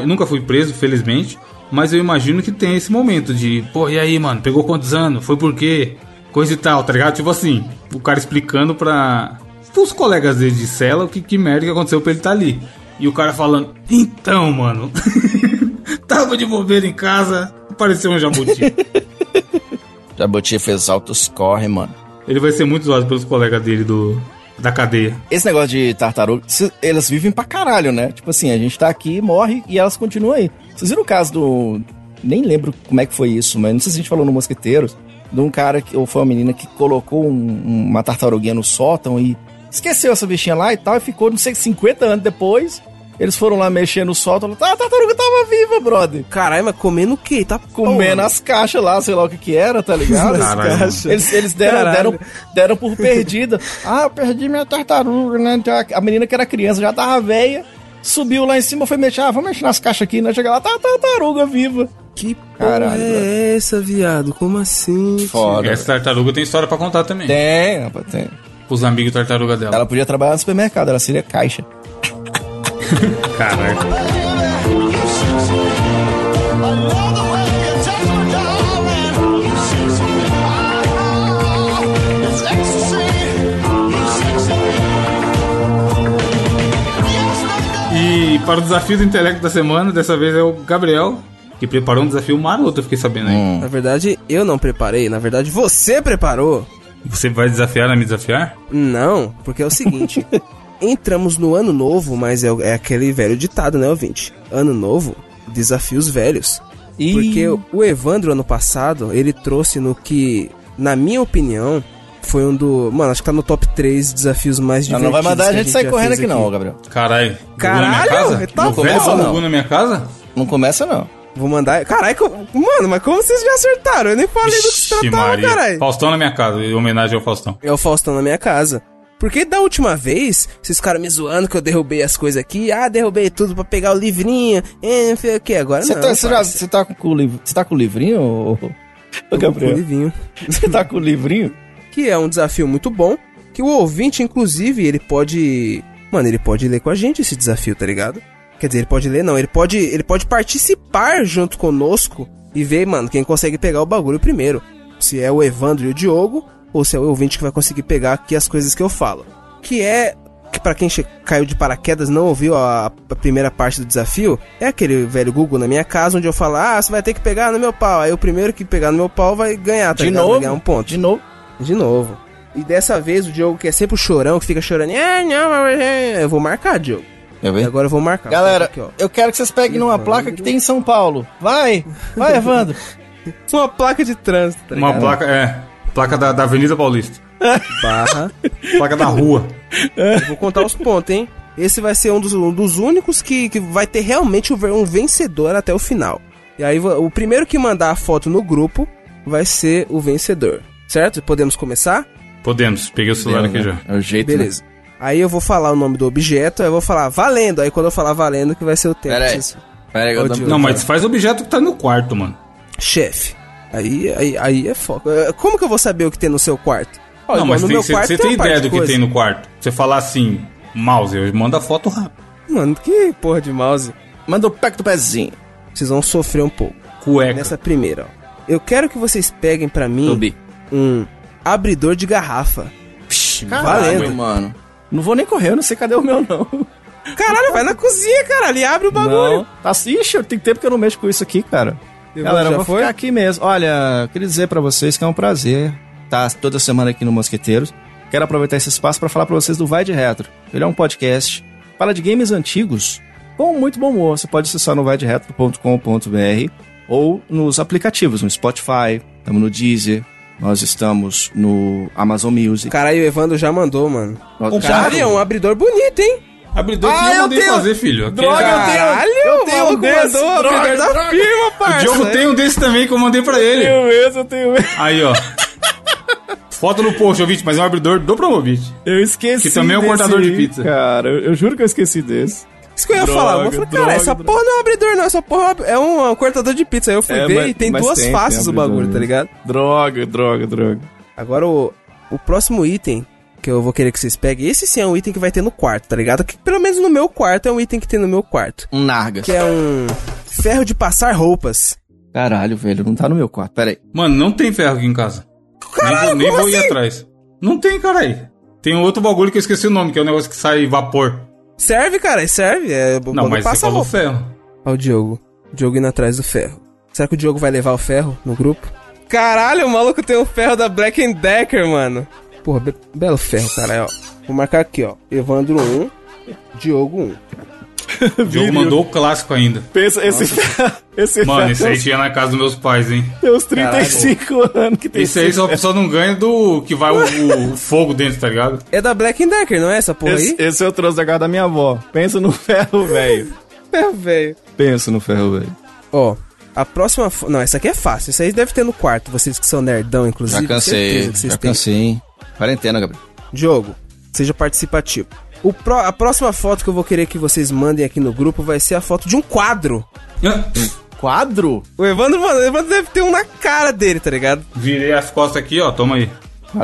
nunca fui preso, felizmente, mas eu imagino que tem esse momento de, pô, e aí, mano, pegou quantos anos? Foi por quê? Coisa e tal, tá ligado? Tipo assim, o cara explicando pra os colegas dele de cela o que, que merda que aconteceu pra ele estar tá ali. E o cara falando, então, mano, tava de bobeira em casa, apareceu um jabuti. jabuti fez altos corre, mano. Ele vai ser muito zoado pelos colegas dele do, da cadeia. Esse negócio de tartaruga, elas vivem pra caralho, né? Tipo assim, a gente tá aqui, morre e elas continuam aí. Vocês viram o caso do. Nem lembro como é que foi isso, mas não sei se a gente falou no Mosqueteiros de um cara, que, ou foi uma menina que colocou um, uma tartaruguinha no sótão e esqueceu essa bichinha lá e tal, e ficou, não sei, 50 anos depois. Eles foram lá mexer no sótão, ah, a tartaruga tava viva, brother. Caralho, mas comendo o quê? Tá comendo as caixas lá, sei lá o que que era, tá ligado? Eles, eles deram, deram, deram por perdida. ah, eu perdi minha tartaruga, né? Então, a menina que era criança já tava velha, subiu lá em cima, foi mexer, ah, vamos mexer nas caixas aqui, né? Chega lá, tá a tartaruga viva. Que Caralho, é essa, viado? Como assim? Foda. Essa tartaruga tem história pra contar também. Tem, rapaz, tem. Os amigos tartaruga dela. Ela podia trabalhar no supermercado, ela seria caixa. Caralho. E para o desafio do intelecto da semana, dessa vez é o Gabriel, que preparou um desafio maroto, eu fiquei sabendo aí. Hum. Na verdade, eu não preparei, na verdade, você preparou. Você vai desafiar a me desafiar? Não, porque é o seguinte. entramos no ano novo, mas é, é, aquele velho ditado, né, ouvinte? Ano novo, desafios velhos. E... Porque o Evandro, ano passado, ele trouxe no que, na minha opinião, foi um do. Mano, acho que tá no top 3 desafios mais divertidos. Não, não vai mandar a gente, a gente sair correndo aqui, aqui, não, Gabriel. Caralho. Caralho, tá não começa não. na minha casa? Não começa não. Vou mandar. Caralho, mano, mas como vocês já acertaram? Eu nem falei do que se tratava, caralho. Faustão na minha casa, em homenagem ao Faustão. É o Faustão na minha casa. Porque da última vez, vocês ficaram me zoando que eu derrubei as coisas aqui. Ah, derrubei tudo pra pegar o livrinho. É, não sei o que. Agora cê não. Tá, você, já, você tá com o livro. Você tá com o livrinho, ô, ô Gabriel? Com o livrinho. Você tá com o livrinho? Que é um desafio muito bom. Que o ouvinte, inclusive, ele pode. Mano, ele pode ler com a gente esse desafio, tá ligado? Quer dizer, ele pode ler, não. Ele pode, ele pode participar junto conosco e ver, mano, quem consegue pegar o bagulho primeiro. Se é o Evandro e o Diogo, ou se é o ouvinte que vai conseguir pegar aqui as coisas que eu falo. Que é que para quem caiu de paraquedas não ouviu a, a, primeira parte do desafio, é aquele velho Google na minha casa onde eu falo: "Ah, você vai ter que pegar no meu pau". Aí o primeiro que pegar no meu pau vai ganhar, tá de novo? Vai ganhar um ponto. De novo. De novo. E dessa vez o Diogo que é sempre o chorão, que fica chorando, ah, não, eu vou marcar, Diogo. E agora eu vou marcar. Galera, aqui, eu quero que vocês peguem numa placa que tem em São Paulo. Vai! Vai, Evandro! Uma placa de trânsito, tá Uma placa, é. Placa da, da Avenida Paulista. Barra. placa da rua. Eu vou contar os pontos, hein? Esse vai ser um dos, um dos únicos que, que vai ter realmente um vencedor até o final. E aí, o primeiro que mandar a foto no grupo vai ser o vencedor. Certo? Podemos começar? Podemos. Peguei o celular aqui já. É o jeito, Beleza. Né? Aí eu vou falar o nome do objeto, aí eu vou falar valendo. Aí quando eu falar valendo, que vai ser o tempo. Pera aí. Pera aí, eu não, mas faz o objeto que tá no quarto, mano. Chefe. Aí, aí, aí é foco. É, como que eu vou saber o que tem no seu quarto? Ó, não, mas no tem, meu cê, quarto você tem, ideia do que tem no quarto? Você falar assim, mouse, eu mando a foto rápido. Mano, que porra de mouse? Manda o pack do pezinho. Vocês vão sofrer um pouco. Cueca. Nessa primeira, ó. Eu quero que vocês peguem para mim Tubi. um abridor de garrafa. Caralho, Valendo. mano. Não vou nem correr, eu não sei cadê o meu, não. Caralho, vai na cozinha, cara. Ali abre o bagulho. Não. Tá, ixi, tem tempo que eu não mexo com isso aqui, cara. Galera, eu vou foi? ficar aqui mesmo. Olha, queria dizer para vocês que é um prazer estar toda semana aqui no Mosqueteiros. Quero aproveitar esse espaço para falar para vocês do Vai de Retro. Ele é um podcast, fala de games antigos com muito bom humor. Você pode acessar no vaideretro.com.br ou nos aplicativos, no Spotify, estamos no Deezer, nós estamos no Amazon Music. Caralho, o Evandro já mandou, mano. Caralho, é um abridor bonito, hein? Abridor ah, que eu, eu mandei tenho... fazer, filho. Droga, Caralho, eu tenho, eu tenho um desse. Mandou droga, abridor droga. da firma, parça. O Diogo tem um desse também que eu mandei pra ele. Eu tenho esse, eu tenho esse. Aí, ó. Foto no post, ouvinte, mas é um abridor do Promovit. Eu esqueci. Que também é um cortador de pizza. Cara, eu, eu, juro que eu esqueci desse. Isso que eu ia droga, falar. Eu falei, cara, essa droga. porra não é um abridor, não. Essa porra é um, um cortador de pizza. Aí eu fui é, ver mas, e tem duas tem, faces tem o bagulho, tá ligado? Droga, droga, droga. Agora o, o próximo item que eu vou querer que vocês peguem. Esse sim é um item que vai ter no quarto, tá ligado? Que pelo menos no meu quarto é um item que tem no meu quarto. Um narga. Que é um ferro de passar roupas. Caralho, velho, não tá no meu quarto. Pera aí. Mano, não tem ferro aqui em casa. Caralho, nem vou, nem vou assim? ir atrás. Não tem, cara aí. Tem outro bagulho que eu esqueci o nome, que é o um negócio que sai vapor. Serve, cara, serve. É, não, mas passa você falou ferro. Olha o Diogo. O Diogo indo atrás do ferro. Será que o Diogo vai levar o ferro no grupo? Caralho, o maluco tem o ferro da Black Decker, mano. Porra, be belo ferro, cara. Ó. Vou marcar aqui, ó. Evandro 1, Diogo 1. O Diogo mandou o clássico ainda. Pensa, esse, esse Mano, esse aí tinha na casa dos meus pais, hein? Tem uns 35 Caralho. anos que tem Esse aí só, só não ganha do que vai o, o, fogo dentro, tá ligado? É da Black Decker, não é essa porra esse, aí? Esse eu trouxe da casa da minha avó. Pensa no ferro, velho. ferro, velho. Pensa no ferro, velho. Ó, a próxima. Não, essa aqui é fácil. Isso aí deve ter no quarto, vocês que são nerdão, inclusive. Já cansei, já cansei, hein? Quarentena, Gabriel. Diogo, seja participativo. Pro, a próxima foto que eu vou querer que vocês mandem aqui no grupo vai ser a foto de um quadro. quadro? O Evandro, mano, o Evandro deve ter um na cara dele, tá ligado? Virei as costas aqui, ó, toma aí.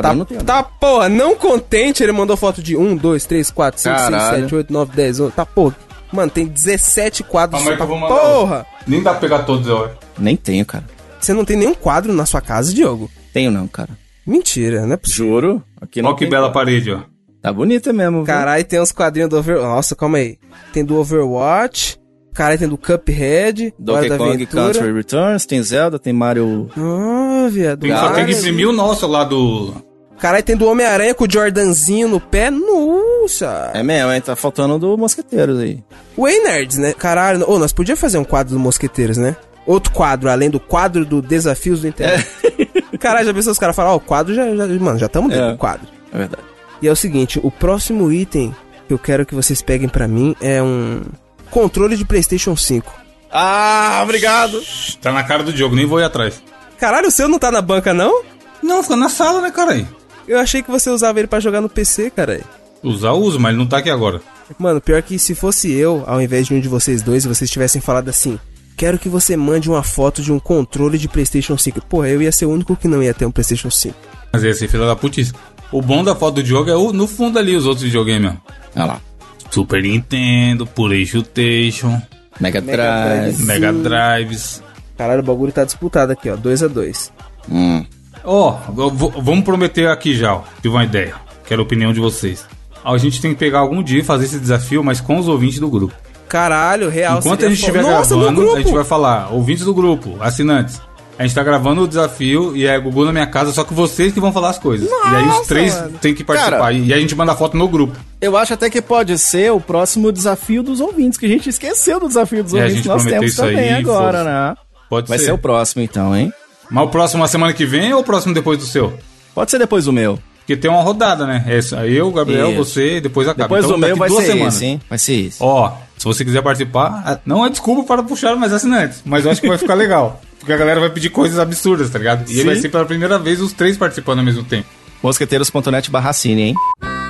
Tá, tá, porra, não contente, ele mandou foto de 1, 2, 3, 4, 5, 6, 7, 8, 9, 10, 11. Tá, porra. Mano, tem 17 quadros. Calma aí que eu vou mandar porra! Nem dá pra pegar todos, eu Nem tenho, cara. Você não tem nenhum quadro na sua casa, Diogo? Tenho não, cara. Mentira, não é possível. Juro. Aqui Olha que bela parede, ó. Tá bonita mesmo. Caralho, tem uns quadrinhos do Overwatch. Nossa, calma aí. Tem do Overwatch. Caralho, tem do Cuphead. Donkey Kong Aventura. Country Returns. Tem Zelda, tem Mario. Ah, viado. Tem, só tem que imprimir o nosso lá do. Caralho, tem do Homem-Aranha com o Jordanzinho no pé. Nossa! É mesmo, hein? Tá faltando do Mosqueteiros aí. O Nerds, né? Caralho, ô, oh, nós podíamos fazer um quadro do Mosqueteiros, né? Outro quadro, além do quadro do Desafios do Internet. É. Caralho, já pensou os caras falar, ó, oh, o quadro já, já. Mano, já estamos dentro é. do quadro. É verdade. E é o seguinte, o próximo item que eu quero que vocês peguem para mim é um controle de PlayStation 5. Ah, obrigado. Tá na cara do Diogo, nem vou ir atrás. Caralho, o seu não tá na banca, não? Não, fica na sala, né, caralho? Eu achei que você usava ele para jogar no PC, caralho. Usar, uso, mas ele não tá aqui agora. Mano, pior que se fosse eu, ao invés de um de vocês dois, vocês tivessem falado assim: Quero que você mande uma foto de um controle de PlayStation 5. Porra, eu ia ser o único que não ia ter um PlayStation 5. Mas ia ser filha da putice. O bom da foto do jogo é o, no fundo ali os outros videogames, Olha lá. Super Nintendo, PlayStation, Mega Drive, Mega Drives. Caralho, o bagulho tá disputado aqui, ó. 2 a 2 Hum. Ó, oh, vamos prometer aqui já, ó. Tive uma ideia. Quero a opinião de vocês. A gente tem que pegar algum dia e fazer esse desafio, mas com os ouvintes do grupo. Caralho, real. Enquanto a gente estiver gravando, a gente vai falar, ouvintes do grupo, assinantes. A gente tá gravando o desafio e é Gugu na minha casa, só que vocês que vão falar as coisas. Nossa, e aí os três mano. tem que participar. Cara, e a gente manda foto no grupo. Eu acho até que pode ser o próximo desafio dos ouvintes, que a gente esqueceu do desafio dos é, ouvintes que nós temos também aí, agora, fosse. né? Pode Vai ser. ser o próximo então, hein? Mas o próximo a semana que vem ou o próximo depois do seu? Pode ser depois do meu. Porque tem uma rodada, né? Essa, eu, Gabriel, isso. você, depois acaba. Depois então, do meu vai ser semanas. esse, hein? Vai ser isso. Ó, se você quiser participar, não é desculpa para puxar mais assinantes, mas eu acho que vai ficar legal. Porque a galera vai pedir coisas absurdas, tá ligado? E Sim. vai ser pela primeira vez os três participando ao mesmo tempo. Mosqueteiros.net barra cine, hein?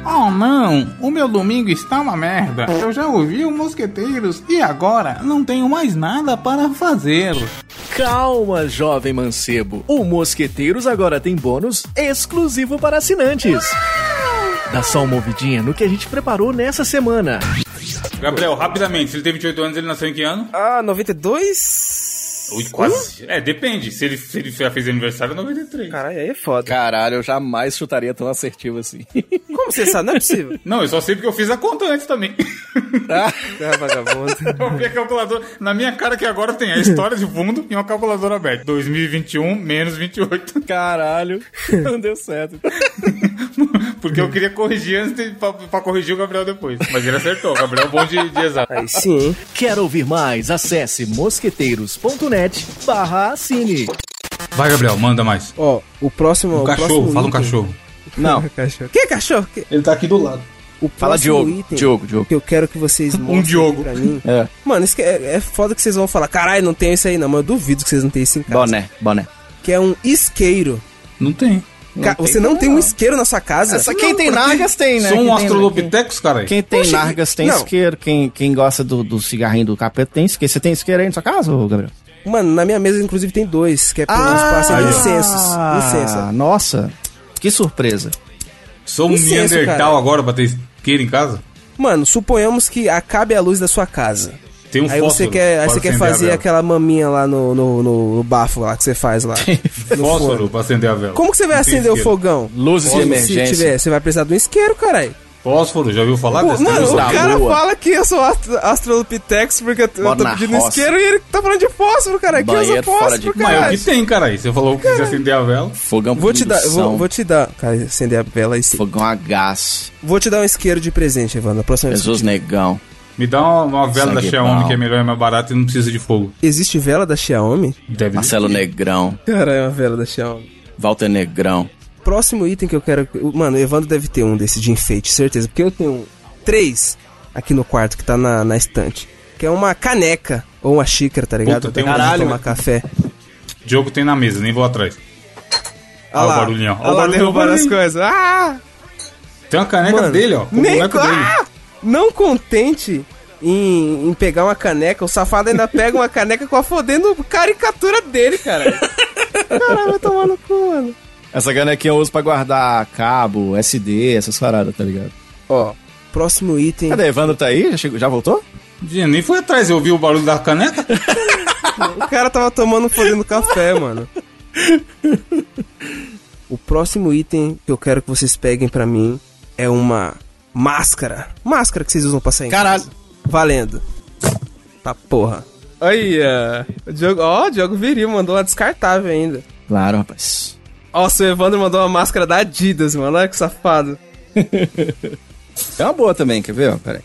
Oh não, o meu domingo está uma merda. Eu já ouvi o Mosqueteiros e agora não tenho mais nada para fazer. Calma, jovem mancebo. O Mosqueteiros agora tem bônus exclusivo para assinantes. Dá só uma ouvidinha no que a gente preparou nessa semana. Gabriel, rapidamente, se ele tem 28 anos, ele nasceu em que ano? Ah, 92? Quase. É, depende. Se ele, se ele já fez aniversário, 93. Caralho, aí é foda. Caralho, eu jamais chutaria tão assertivo assim. Como você sabe? Não é possível. Não, eu só sei porque eu fiz a conta antes também. Ah, é vagabundo. Eu vi a calculadora. Na minha cara que agora tem a história de fundo e uma calculadora aberta. 2021 menos 28. Caralho. Não deu certo. porque eu queria corrigir antes pra, pra, corrigir o Gabriel depois. Mas ele acertou. O Gabriel é bom de, de exato. Aí sim. Quer ouvir mais? Acesse mosqueteiros.net barra assine. Vai, Gabriel, manda mais. Ó, o próximo. Um o cachorro, próximo fala um cachorro. Não. cachorro. Que cachorro? Ele tá aqui do lado. O Fala Diogo. Item Diogo, Diogo. Que eu quero que vocês mostrem um Diogo. pra mim. É. Mano, isso é, é foda que vocês vão falar. Caralho, não tem isso aí não, mas eu duvido que vocês não tenham isso em casa. Boné, boné. Que é um isqueiro. Não tem. Não você não tem um isqueiro na sua casa? Essa, quem não, tem nargas tem, né? Sou um astrolopithecus, cara. Quem tem Poxa, nargas tem não. isqueiro. Quem, quem gosta do, do cigarrinho do capeta tem isqueiro. Você tem isqueiro aí na sua casa, Gabriel? Mano, na minha mesa, inclusive, tem dois, que é ah, espaço de incensos. Licença. Nossa, que surpresa. Sou um Incenso, Neandertal cara. agora pra ter isqueiro em casa? Mano, suponhamos que acabe a luz da sua casa. Tem um aí você quer, aí você quer fazer aquela maminha lá no, no, no, no, bafo lá que você faz lá. fósforo pra acender a vela. Como que você vai acender o fogão? Luzes de emergência. Se tiver, você vai precisar de um isqueiro, caralho. Fósforo, já ouviu falar desse Mano, o cara boa. fala que eu sou Astrolopitex porque eu, eu tô pedindo roça. isqueiro e ele tá falando de fósforo, cara. Que usa fósforo, de... cara. Mas é o que tem, cara. Você falou que quer acender a vela. Fogão vou te dar, vou, vou, te dar, cara, acender a vela aí sim. Fogão a gás. Vou te dar um isqueiro de presente, Evandro, na próxima Jesus negão. Me dá uma, uma vela Sangue da Xiaomi bom. que é melhor e mais barata e não precisa de fogo. Existe vela da Xiaomi? Deve Marcelo Negrão. Cara, é uma vela da Xiaomi. Walter Negrão. Próximo item que eu quero. Mano, o Evandro deve ter um desse de enfeite, certeza. Porque eu tenho três aqui no quarto que tá na, na estante. Que é uma caneca ou uma xícara, tá ligado? Puta, tem um Caralho, tomar café. Diogo tem na mesa, nem vou atrás. Olha, Olha o barulhinho, ó. Olha lá, derrubando as coisas. Ah! Tem uma caneca Mano, dele, ó. Nem... Ah! Dele. Não contente em, em, pegar uma caneca, o safado ainda pega uma caneca com a fodendo caricatura dele, cara. Caralho, vai tomar no cu, mano. Essa canequinha eu uso pra guardar cabo, SD, essas paradas, tá ligado? Ó, próximo item. Cadê? Evandro tá aí? Já, chegou, já voltou? Nem foi atrás, eu ouvi o barulho da caneca. o cara tava tomando fodendo café, mano. O próximo item que eu quero que vocês peguem para mim é uma máscara. Máscara que vocês usam pra sair. Caralho. Valendo. Tá porra. Aí, uh, o Diogo, ó, o Diogo Viril mandou uma descartável ainda. Claro, rapaz. Nossa, o Evandro mandou uma máscara da Adidas, mano. Olha que safado. é uma boa também, quer ver? Pera aí.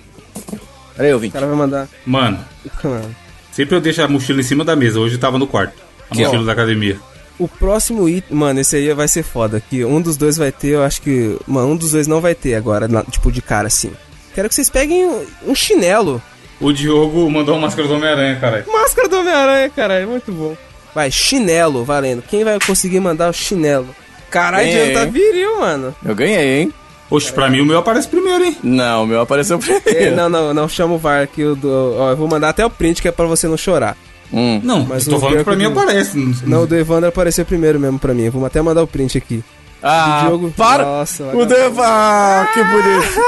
Pera aí, eu vim. O cara vai mandar. Mano. Mano. Sempre eu deixo a mochila em cima da mesa. Hoje eu tava no quarto. A que mochila ó. da academia. O próximo item. Mano, esse aí vai ser foda. Que um dos dois vai ter, eu acho que. Mano, um dos dois não vai ter agora, na, tipo, de cara assim. Quero que vocês peguem um, um chinelo. O Diogo mandou uma máscara do Homem-Aranha, caralho. Máscara do Homem-Aranha, caralho. Muito bom. Vai, chinelo, valendo. Quem vai conseguir mandar o chinelo? Caralho, tá viril, mano. Eu ganhei, hein? Oxe, pra mim o meu aparece primeiro, hein? Não, o meu apareceu primeiro. É, não, não, não, chama o VAR aqui. O do, ó, eu vou mandar até o print que é pra você não chorar. Hum. Não, mas tô falando que pra mim aparece. Não, o do Evandro apareceu primeiro mesmo pra mim. Vamos até mandar o print aqui. Ah, o Diogo... para! Nossa, o do Evandro, ah, que bonito.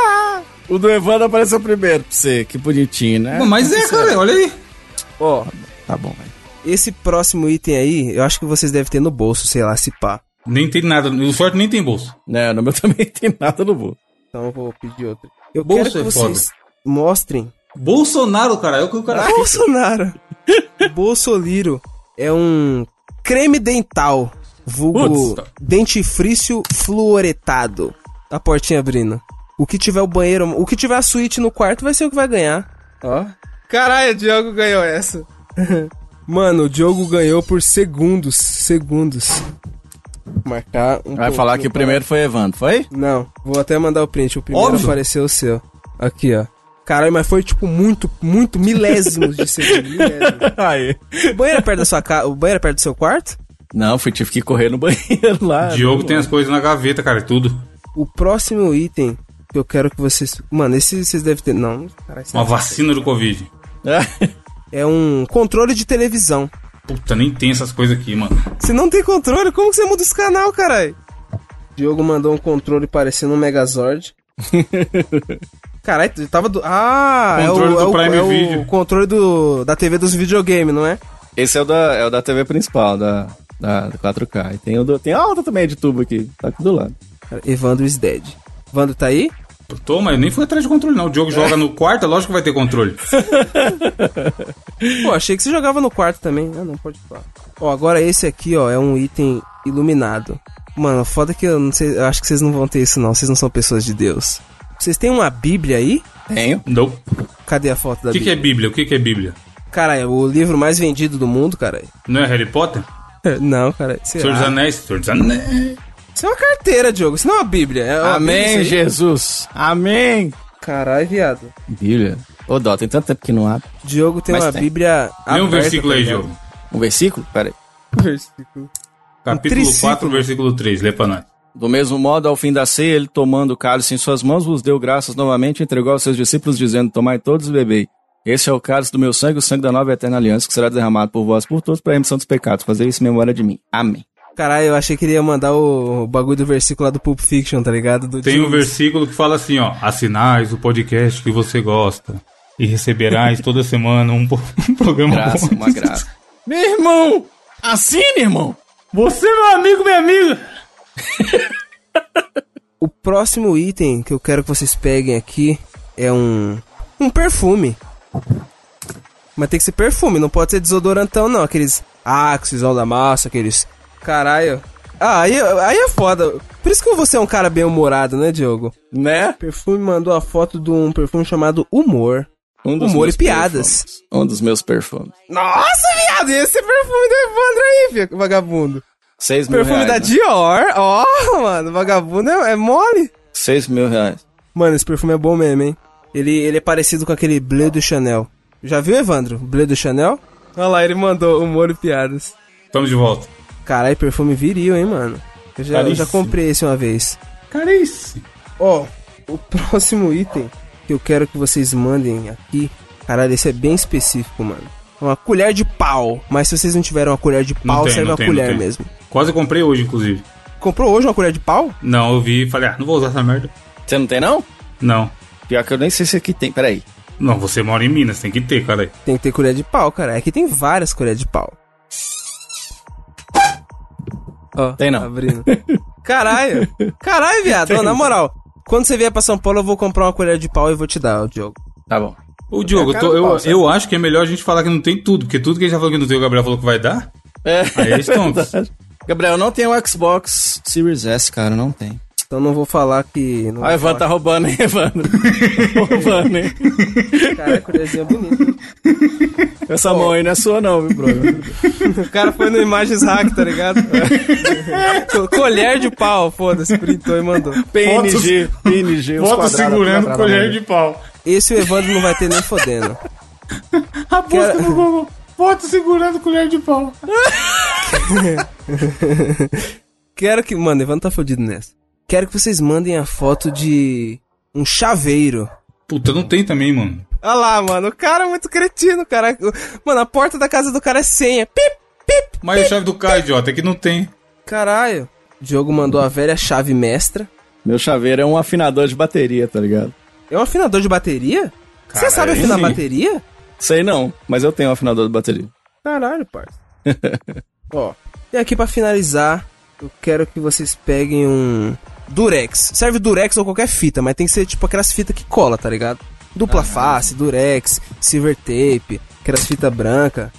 o do Evandro apareceu primeiro pra você, que bonitinho, né? mas é, cara, olha aí. Ó, tá bom, velho. Esse próximo item aí, eu acho que vocês devem ter no bolso, sei lá, se pá. Nem tem nada, o sorte nem tem bolso. É, no meu também tem nada no bolso. Então eu vou pedir outro. Eu bolso quero que é vocês foda. mostrem. Bolsonaro, cara, é o que o cara Bolsonaro. Bolsoliro é um creme dental, vulgo Putz. dentifrício fluoretado. A portinha abrindo. O que tiver o banheiro, o que tiver a suíte no quarto vai ser o que vai ganhar. Ó. Caralho, o Diogo ganhou essa. Mano, o Diogo ganhou por segundos. Segundos. Marcar um Vai falar que o primeiro foi Evandro, foi? Não, vou até mandar o print. O primeiro Óbvio. apareceu o seu. Aqui, ó. Caralho, mas foi tipo muito, muito milésimos de segundo. Aí. O banheiro é perto da sua casa. O banheiro é perto do seu quarto? Não, fui, tive que correr no banheiro lá. Diogo tem as coisas na gaveta, cara, tudo. O próximo item que eu quero que vocês. Mano, esse vocês devem ter. Não, caralho, Uma vacina do Covid. é um controle de televisão. Puta, nem tem essas coisas aqui, mano. Você não tem controle? Como que você muda esse canal, caralho? Diogo mandou um controle parecendo um Megazord. Caralho, tava do. Ah! Controle é o, do é Prime o, Video. É o controle do, da TV dos videogames, não é? Esse é o da, é o da TV principal, da, da, da 4K. E tem, o do, tem a alta também de tubo aqui, tá aqui do lado. Evandro is dead. Evandro tá aí? Eu tô, mas nem foi atrás de controle, não. O Diogo joga no quarto, é lógico que vai ter controle. Pô, achei que você jogava no quarto também. Ah, não, pode falar. Ó, agora esse aqui, ó, é um item iluminado. Mano, foda que eu não sei, eu acho que vocês não vão ter isso não, vocês não são pessoas de Deus. Vocês têm uma Bíblia aí? Tenho. Não. Cadê a foto da que Bíblia? O que é Bíblia? O que, que é Bíblia? Cara, é o livro mais vendido do mundo, cara. Não é Harry Potter? Não, cara. Senhor dos Anéis, Senhor dos Anéis. Isso é uma carteira, Diogo. Isso não é uma Bíblia. É uma Amém, Bíblia, Jesus. Amém. Caralho, viado. Bíblia. Ô, Dó, tem tanto tempo que não abre. Diogo tem Mas uma tem. Bíblia. Lê um aberta, versículo tá aí, ligado? Diogo. Um versículo? Pera aí. Versículo. Capítulo triciclo. 4, versículo 3. Lê pra nós. Do mesmo modo, ao fim da ceia, ele tomando o cálice em suas mãos, vos deu graças novamente e entregou aos seus discípulos, dizendo, Tomai todos e bebei. Esse é o cálice do meu sangue, o sangue da nova e eterna aliança, que será derramado por vós por todos para a remissão dos pecados. Fazer isso em memória de mim. Amém. Caralho, eu achei que ele ia mandar o bagulho do versículo lá do Pulp Fiction, tá ligado? Do Tem um Judas. versículo que fala assim, ó. Assinais o podcast que você gosta. E receberás toda semana um, um programa Graça, bom. uma graça. Meu irmão! Assine, irmão! Você, meu amigo, minha amiga. O próximo item que eu quero que vocês peguem aqui é um. Um perfume. Mas tem que ser perfume, não pode ser desodorantão, não. Aqueles Axis, da massa, aqueles. Caralho. Ah, aí, aí é foda. Por isso que você é um cara bem humorado, né, Diogo? Né? Perfume mandou a foto de um perfume chamado Humor. Um Humor meus e piadas. perfumes. Um dos meus perfumes. Nossa, viado, esse perfume do Evandro aí, vagabundo. Seis mil Perfume reais. da né? Dior. Ó, mano, vagabundo é, é mole. Seis mil reais. Mano, esse perfume é bom mesmo, hein? Ele, ele é parecido com aquele Bleu do Chanel. Já viu, Evandro? Bleu do Chanel? Olha lá, ele mandou humor e piadas. Estamos de volta. Caralho, perfume viril, hein, mano? Eu já, eu já comprei esse uma vez. Caríssimo. Ó, o próximo item que eu quero que vocês mandem aqui. Caralho, esse é bem específico, mano. Uma colher de pau. Mas se vocês não tiverem uma colher de pau, tem, serve uma tem, colher mesmo. Quase comprei hoje, inclusive. Comprou hoje uma colher de pau? Não, eu vi e falei, ah, não vou usar essa merda. Você não tem, não? Não. Pior que eu nem sei se aqui tem. Peraí. Não, você mora em Minas, tem que ter, cara. Tem que ter colher de pau, cara. Aqui tem várias colheres de pau. Ó, Tem não. Abrindo. Caralho. Caralho, viado. Não, na moral. Quando você vier pra São Paulo, eu vou comprar uma colher de pau e vou te dar, ô Diogo. Tá bom. Ô, Diogo, É eu, tô- eu, pau, eu acho que é melhor a gente falar que não tem tudo, porque tudo que a gente já falou que não tem, o Gabriel falou que vai dar. É. Aí é Stonks. Gabriel, não tem o Xbox Series S, cara, não tem. Então não vou falar que. Não Ah, o Evandro tá roubando, hein, Evandro? roubando, hein? Caralho, colherzinha bonita. hein? Essa mão aí não é sua, não, viu, brother? O cara foi no Imagens Hack, tá ligado? Co- colher de pau, foda-se, printou e mandou. PNG, PNG, os Foto segurando colher de pau. Esse o Evandro não vai ter nem fodendo. A busca Quero- no Google. Foto segurando colher de pau. Quero que. Mano, Evandro tá fodido nessa. Quero que vocês mandem a foto de um chaveiro. Puta, não tem também, mano. Olha lá, mano. O cara é muito cretino, cara. Mano, a porta da casa do cara é senha. Pip, pip. Mas a chave do carro, idiota, é que não tem. Caralho. O Diogo mandou a velha chave mestra. Meu chaveiro é um afinador de bateria, tá ligado? É um afinador de bateria? Você Cara, sabe afinar sim. bateria? Sei não, mas eu tenho um afinador de bateria. Caralho, parça. Ó, e aqui pra finalizar, eu quero que vocês peguem um Durex. Serve Durex ou qualquer fita, mas tem que ser tipo aquelas fitas que cola, tá ligado? Dupla face, Durex, Silver Tape, aquelas fitas brancas.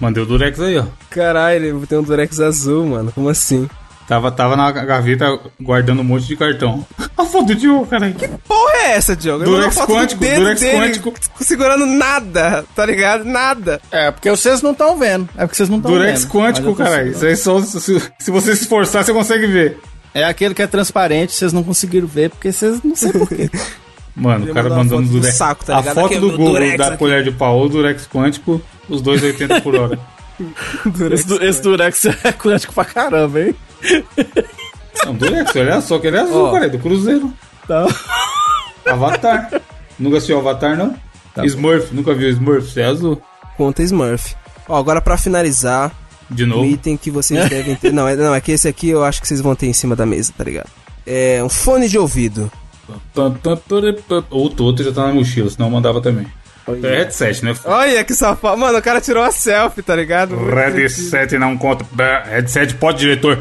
Mandei o Durex aí, ó. Caralho, tem um Durex azul, mano. Como assim? Tava, tava na gaveta guardando um monte de cartão. A foto do Diogo, caralho. Porra é essa, Diogo? Durex do quântico, dedo Durex quântico. Segurando nada, tá ligado? Nada. É, porque vocês não estão vendo. É porque vocês não estão vendo. Durex quântico, consigo. Isso aí só, se, se você se esforçar, você consegue ver. É aquele que é transparente, vocês não conseguiram ver, porque vocês não sei porquê. Mano, o cara mandando foto do Durex. saco, tá a foto Aqui, do Google Durex da aqui. colher de pau ou Durex quântico, os dois 80 por hora. esse, du- esse Durex é quântico pra caramba, hein? Não, Durex, olha só que ele é azul, Ó. cara, é do Cruzeiro. Tá. Avatar. Nunca assistiu Avatar, não? Smurf, nunca viu Smurf, é azul. Conta Smurf. Ó, agora pra finalizar, De um novo. item que vocês devem ter. Não, é, não, é que esse aqui eu acho que vocês vão ter em cima da mesa, tá ligado? É um fone de ouvido. Ou o outro já tá na mochila, senão eu mandava também. É headset, né? Olha que safado. Mano, o cara tirou a selfie, tá ligado? Headset não conta. Headset pode, diretor.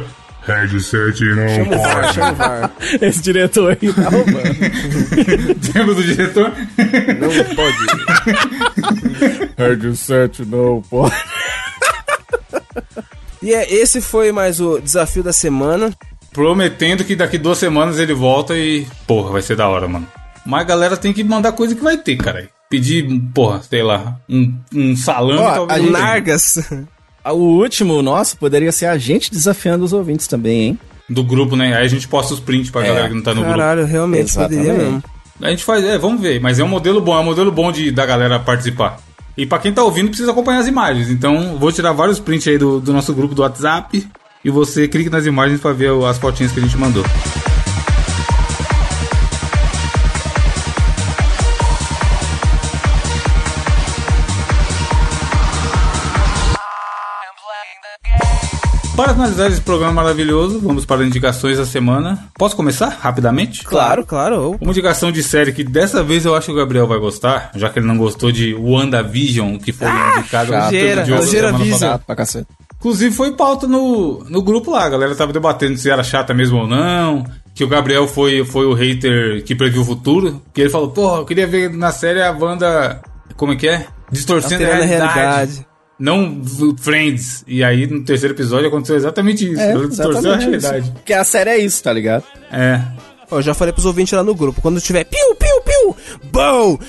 Headset não chama pode. Chama Esse diretor aí tá roubando. Lembra do diretor? Não pode. Headset não pode. E é, esse foi mais o desafio da semana. Prometendo que daqui duas semanas ele volta e. Porra, vai ser da hora, mano. Mas a galera tem que mandar coisa que vai ter, cara. Pedir, porra, sei lá, um, um salame, Ó, talvez. Nargas. O último nosso poderia ser a gente desafiando os ouvintes também, hein? Do grupo, né? Aí a gente posta os prints pra é. galera que não tá no Caralho, grupo. Caralho, realmente Exatamente. poderia mesmo. A gente faz, é, vamos ver. Mas é um modelo bom, é um modelo bom de, da galera participar. E para quem tá ouvindo, precisa acompanhar as imagens. Então, vou tirar vários prints aí do, do nosso grupo do WhatsApp. E você clique nas imagens para ver as fotinhas que a gente mandou. Para finalizar esse programa maravilhoso, vamos para indicações da semana. Posso começar rapidamente? Claro, claro. Uma indicação de série que dessa vez eu acho que o Gabriel vai gostar, já que ele não gostou de WandaVision, que foi ah, indicado no Gera, Vision. Pra cacete. Inclusive foi pauta no, no grupo lá, a galera tava debatendo se era chata mesmo ou não. Que o Gabriel foi, foi o hater que previu o futuro. Que ele falou, porra, eu queria ver na série a Wanda. Como é que é? Distorcendo a realidade. realidade não Friends. E aí, no terceiro episódio, aconteceu exatamente isso. É, exatamente a realidade. Porque a série é isso, tá ligado? É. Eu já falei pros ouvintes lá no grupo. Quando tiver piu, piu, piu, bow,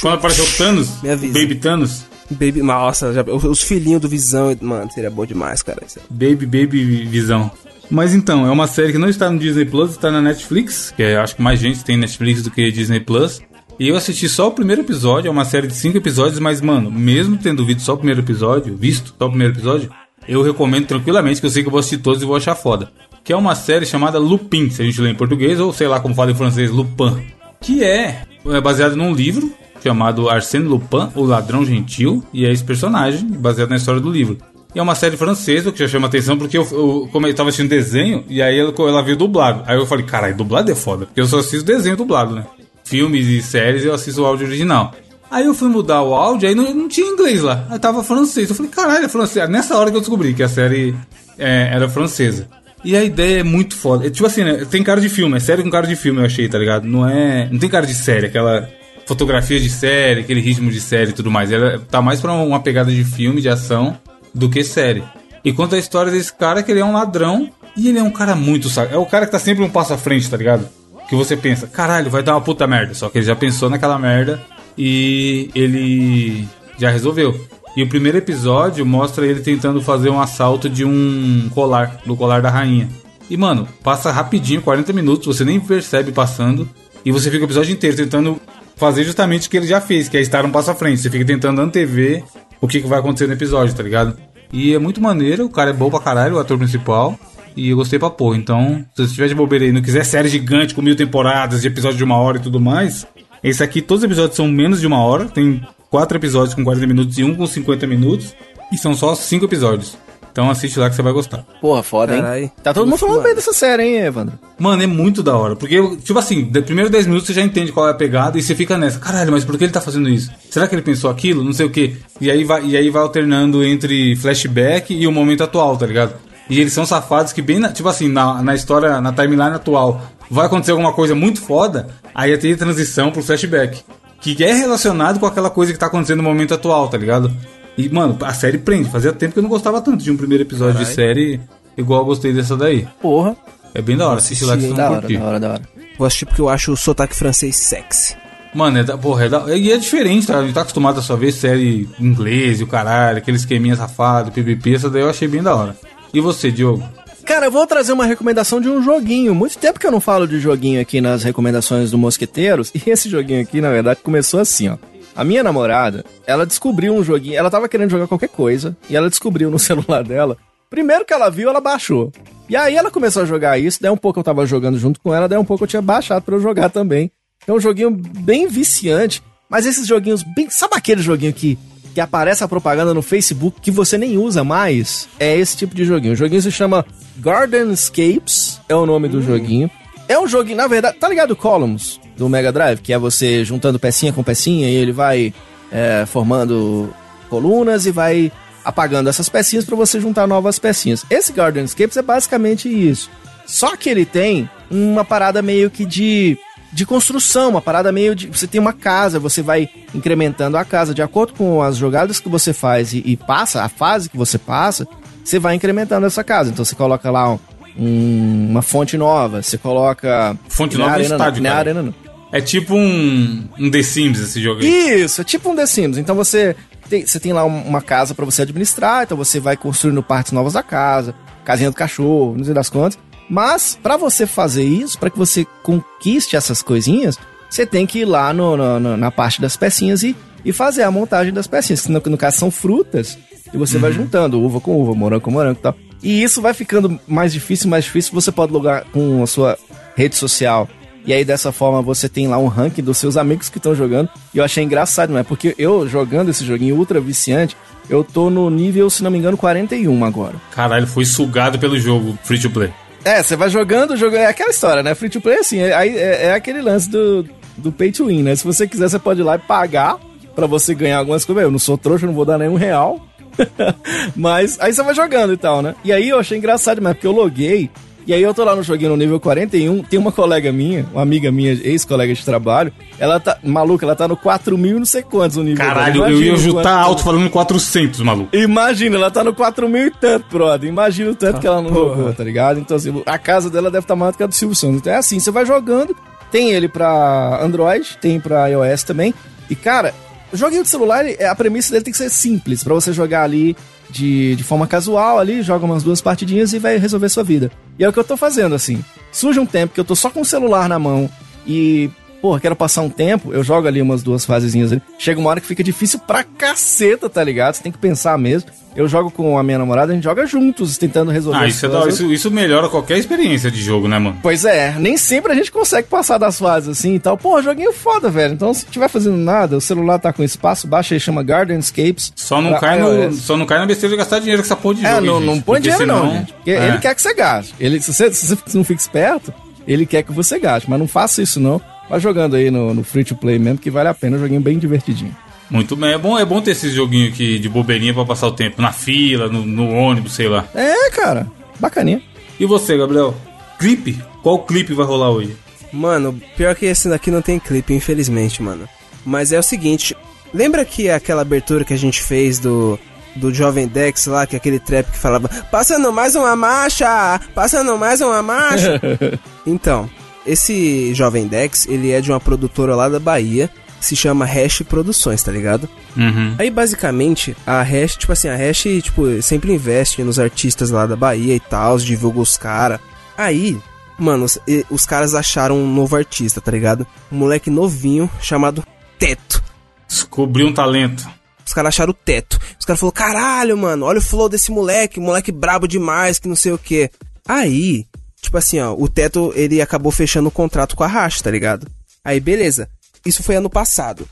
Quando apareceu o Thanos, Baby Thanos. Baby, nossa, já, os filhinhos do Visão, mano, seria bom demais, cara. Baby, Baby Visão. Mas então, é uma série que não está no Disney Plus, está na Netflix, que é, acho que mais gente tem Netflix do que Disney Plus. E eu assisti só o primeiro episódio, é uma série de cinco episódios, mas, mano, mesmo tendo visto só o primeiro episódio, visto só o primeiro episódio, eu recomendo tranquilamente, que eu sei que eu vou assistir todos e vou achar foda. Que é uma série chamada Lupin, se a gente lê em português, ou sei lá como fala em francês, Lupin. Que é, é baseado num livro chamado Arsène Lupin, o Ladrão Gentil, e é esse personagem, baseado na história do livro. E é uma série francesa, que já chama atenção, porque eu, eu, como eu tava assistindo desenho, e aí ela, ela veio dublado. Aí eu falei, caralho, dublado é foda, porque eu só assisto desenho dublado, né? Filmes e séries, eu assisto o áudio original. Aí eu fui mudar o áudio, aí não, não tinha inglês lá. Aí tava francês. Eu falei, caralho, é francês. Nessa hora que eu descobri que a série é, era francesa. E a ideia é muito foda. É, tipo assim, né? Tem cara de filme, é série com cara de filme, eu achei, tá ligado? Não é. Não tem cara de série, aquela fotografia de série, aquele ritmo de série e tudo mais. Ela tá mais pra uma pegada de filme, de ação, do que série. E conta a história desse cara que ele é um ladrão e ele é um cara muito. É o cara que tá sempre um passo à frente, tá ligado? Que você pensa, caralho, vai dar uma puta merda. Só que ele já pensou naquela merda e ele já resolveu. E o primeiro episódio mostra ele tentando fazer um assalto de um colar, do colar da rainha. E mano, passa rapidinho, 40 minutos, você nem percebe passando. E você fica o episódio inteiro tentando fazer justamente o que ele já fez, que é estar um passo à frente. Você fica tentando antever o que, que vai acontecer no episódio, tá ligado? E é muito maneiro, o cara é bom pra caralho, o ator principal. E eu gostei pra porra. Então, se você tiver de bobeira aí não quiser série gigante com mil temporadas de episódio de uma hora e tudo mais, esse aqui, todos os episódios são menos de uma hora. Tem quatro episódios com 40 minutos e um com 50 minutos. E são só cinco episódios. Então assiste lá que você vai gostar. Porra, foda, hein? Carai. Tá todo mundo falando bem dessa série, hein, Evandro? Mano, é muito da hora. Porque, tipo assim, de primeiro 10 minutos você já entende qual é a pegada e você fica nessa. Caralho, mas por que ele tá fazendo isso? Será que ele pensou aquilo? Não sei o quê. E aí vai, e aí vai alternando entre flashback e o momento atual, tá ligado? E eles são safados que bem, na, tipo assim, na, na história, na timeline atual, vai acontecer alguma coisa muito foda, aí tem transição pro flashback. Que é relacionado com aquela coisa que tá acontecendo no momento atual, tá ligado? E, mano, a série prende. Fazia tempo que eu não gostava tanto de um primeiro episódio Carai. de série igual eu gostei dessa daí. Porra. É bem da hora, assiste lá que vocês vão curtir. Da hora, da hora. Vou assistir porque eu acho o sotaque francês sexy. Mano, é da, porra, é da, e é diferente, tá? A gente tá acostumado a só ver série inglês e o caralho, aquele esqueminha safado, PPP, essa daí eu achei bem da hora. E você, Diogo? Cara, eu vou trazer uma recomendação de um joguinho. Muito tempo que eu não falo de joguinho aqui nas recomendações do Mosqueteiros. E esse joguinho aqui, na verdade, começou assim, ó. A minha namorada, ela descobriu um joguinho. Ela tava querendo jogar qualquer coisa. E ela descobriu no celular dela. Primeiro que ela viu, ela baixou. E aí ela começou a jogar isso. Daí um pouco eu tava jogando junto com ela. Daí um pouco eu tinha baixado para eu jogar também. É um joguinho bem viciante. Mas esses joguinhos bem. Sabe aquele joguinho que que aparece a propaganda no Facebook que você nem usa mais, é esse tipo de joguinho. O joguinho se chama Garden Escapes, é o nome do hum. joguinho. É um joguinho, na verdade, tá ligado Columns do Mega Drive, que é você juntando pecinha com pecinha e ele vai é, formando colunas e vai apagando essas pecinhas para você juntar novas pecinhas. Esse Gardenscapes é basicamente isso. Só que ele tem uma parada meio que de de construção, uma parada meio de. Você tem uma casa, você vai incrementando a casa de acordo com as jogadas que você faz e, e passa, a fase que você passa, você vai incrementando essa casa. Então você coloca lá um, um, uma fonte nova, você coloca. Fonte nova é arena, estádio, não, arena não. É tipo um, um The Sims esse jogo aí. Isso, é tipo um The Sims. Então você tem, você tem lá uma casa para você administrar, então você vai construindo partes novas da casa, casinha do cachorro, não sei das contas. Mas, para você fazer isso, para que você conquiste essas coisinhas, você tem que ir lá no, no, na parte das pecinhas e, e fazer a montagem das pecinhas. Que no, no caso são frutas, e você uhum. vai juntando uva com uva, morango com morango e tal. E isso vai ficando mais difícil, mais difícil. Você pode logar com a sua rede social. E aí, dessa forma, você tem lá um ranking dos seus amigos que estão jogando. E eu achei engraçado, não é? Porque eu, jogando esse joguinho ultra viciante, eu tô no nível, se não me engano, 41 agora. Caralho, foi sugado pelo jogo free to play. É, você vai jogando, jogando. É aquela história, né? Free to play é assim. É, é, é, aquele lance do, do pay to win, né? Se você quiser, você pode ir lá e pagar pra você ganhar algumas coisas. Eu não sou trouxa, não vou dar nenhum real. Mas aí você vai jogando e tal, né? E aí eu achei engraçado, mas porque eu loguei e aí eu tô lá no joguinho no nível 41, tem uma colega minha, uma amiga minha, ex-colega de trabalho, ela tá, maluca, ela tá no 4 mil não sei quantos o nível Caralho, eu ia juntar alto falando 400, maluco. Imagina, ela tá no 4 mil e tanto, brother. Imagina o tanto ah, que ela não jogou, tá ligado? Então assim, a casa dela deve estar tá maior do que a do Silvio Santos. Então é assim, você vai jogando, tem ele pra Android, tem pra iOS também, e cara, o joguinho de celular, a premissa dele tem que ser simples, para você jogar ali de, de forma casual ali, joga umas duas partidinhas e vai resolver sua vida. E é o que eu tô fazendo, assim. Surge um tempo que eu tô só com o celular na mão e porra, quero passar um tempo, eu jogo ali umas duas fasezinhas ali. Chega uma hora que fica difícil pra caceta, tá ligado? Você tem que pensar mesmo. Eu jogo com a minha namorada, a gente joga juntos, tentando resolver Ah, isso, é isso, isso, melhora qualquer experiência de jogo, né, mano? Pois é, nem sempre a gente consegue passar das fases assim e tal. Pô, joguinho foda, velho. Então, se tiver fazendo nada, o celular tá com espaço, baixa aí, chama Gardenscapes. Só não, cai no, só não cai na besteira de gastar dinheiro com essa porra de é, jogo. É, não, não põe dinheiro senão... não, gente. Porque é. ele quer que você gaste. Ele, se, você, se você não fica esperto, ele quer que você gaste. Mas não faça isso, não. Vai jogando aí no, no free to play mesmo, que vale a pena. Um joguinho bem divertidinho. Muito bem, é bom, é bom ter esse joguinho aqui de bobeirinha para passar o tempo na fila, no, no, ônibus, sei lá. É, cara, bacaninha. E você, Gabriel? Clipe? Qual clipe vai rolar hoje? Mano, pior que esse daqui não tem clipe, infelizmente, mano. Mas é o seguinte, lembra que aquela abertura que a gente fez do do Jovem Dex lá, que é aquele trap que falava Passando mais uma marcha, passando mais uma marcha. então, esse Jovem Dex, ele é de uma produtora lá da Bahia, se chama Hash Produções, tá ligado? Uhum. Aí basicamente a Hash, tipo assim, a Hash tipo, sempre investe nos artistas lá da Bahia e tal, divulga os caras. Aí, mano, os, os, caras acharam um novo artista, tá ligado? Um moleque novinho chamado Teto. Descobriu um talento. Os caras acharam o teto. Os caras falaram, caralho, mano, olha o flow desse moleque, moleque brabo demais, que não sei o que. Aí, Tipo assim, ó, o Teto, ele acabou fechando o contrato com a Racha, tá ligado? Aí, beleza. Isso foi ano passado.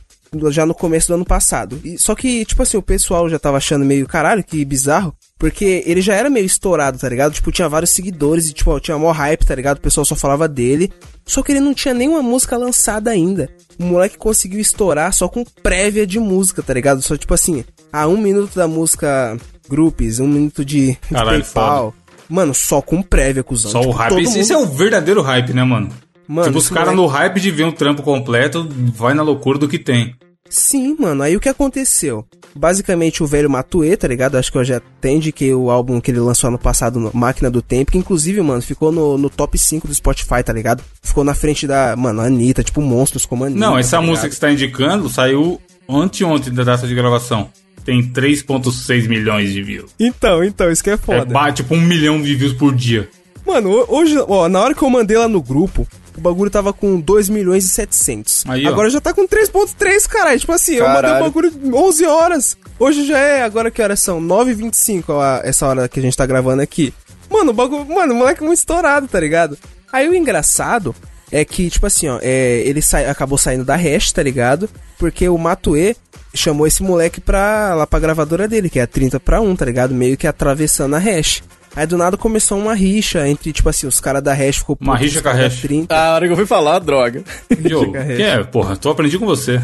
Já no começo do ano passado. E, só que, tipo assim, o pessoal já tava achando meio, caralho, que bizarro. Porque ele já era meio estourado, tá ligado? Tipo, tinha vários seguidores e, tipo, tinha maior hype, tá ligado? O pessoal só falava dele. Só que ele não tinha nenhuma música lançada ainda. O moleque conseguiu estourar só com prévia de música, tá ligado? Só, tipo assim, a um minuto da música Groups, um minuto de, Caralho, de PayPal. Foda. Mano, só com prévia, cuzão. Só tipo, o hype. Esse, mundo... é o verdadeiro hype, né, mano? Mano, tipo, os caras é... no hype de ver um trampo completo, vai na loucura do que tem. Sim, mano. Aí o que aconteceu? Basicamente o velho Matue, tá ligado? Acho que eu já atende que o álbum que ele lançou ano passado, Máquina do Tempo, que inclusive, mano, ficou no, no top 5 do Spotify, tá ligado? Ficou na frente da, mano, Anitta, tipo monstros como Anitta. Não, essa tá música que você tá indicando saiu anteontem da data de gravação tem 3.6 milhões de views. Então, então, isso que é foda. É tipo um milhão de views por dia. Mano, hoje, ó, na hora que eu mandei lá no grupo, o bagulho tava com 2 milhões e 700. Aí, agora já tá com 3.3, caralho. Tipo assim, Caralho. eu mandei o bagulho 11 horas. Hoje já é, agora que horas são? 9h25, ó, essa hora que a gente tá gravando aqui. Mano, o bagulho, mano, o moleque é muito estourado, tá ligado? Aí o engraçado é que, tipo assim, ó, é, ele sai, acabou saindo da hash, tá ligado? Porque o Matue chamou esse moleque pra, lá pra gravadora dele, que é 30 pra 1, tá ligado? Meio que atravessando a hash. Aí do nada começou uma rixa entre, tipo assim, os caras da hash ficou Uma rixa com a hash. 30. Ah, a hora que eu fui falar, droga. Yo, que é, porra, tô aprendi com você.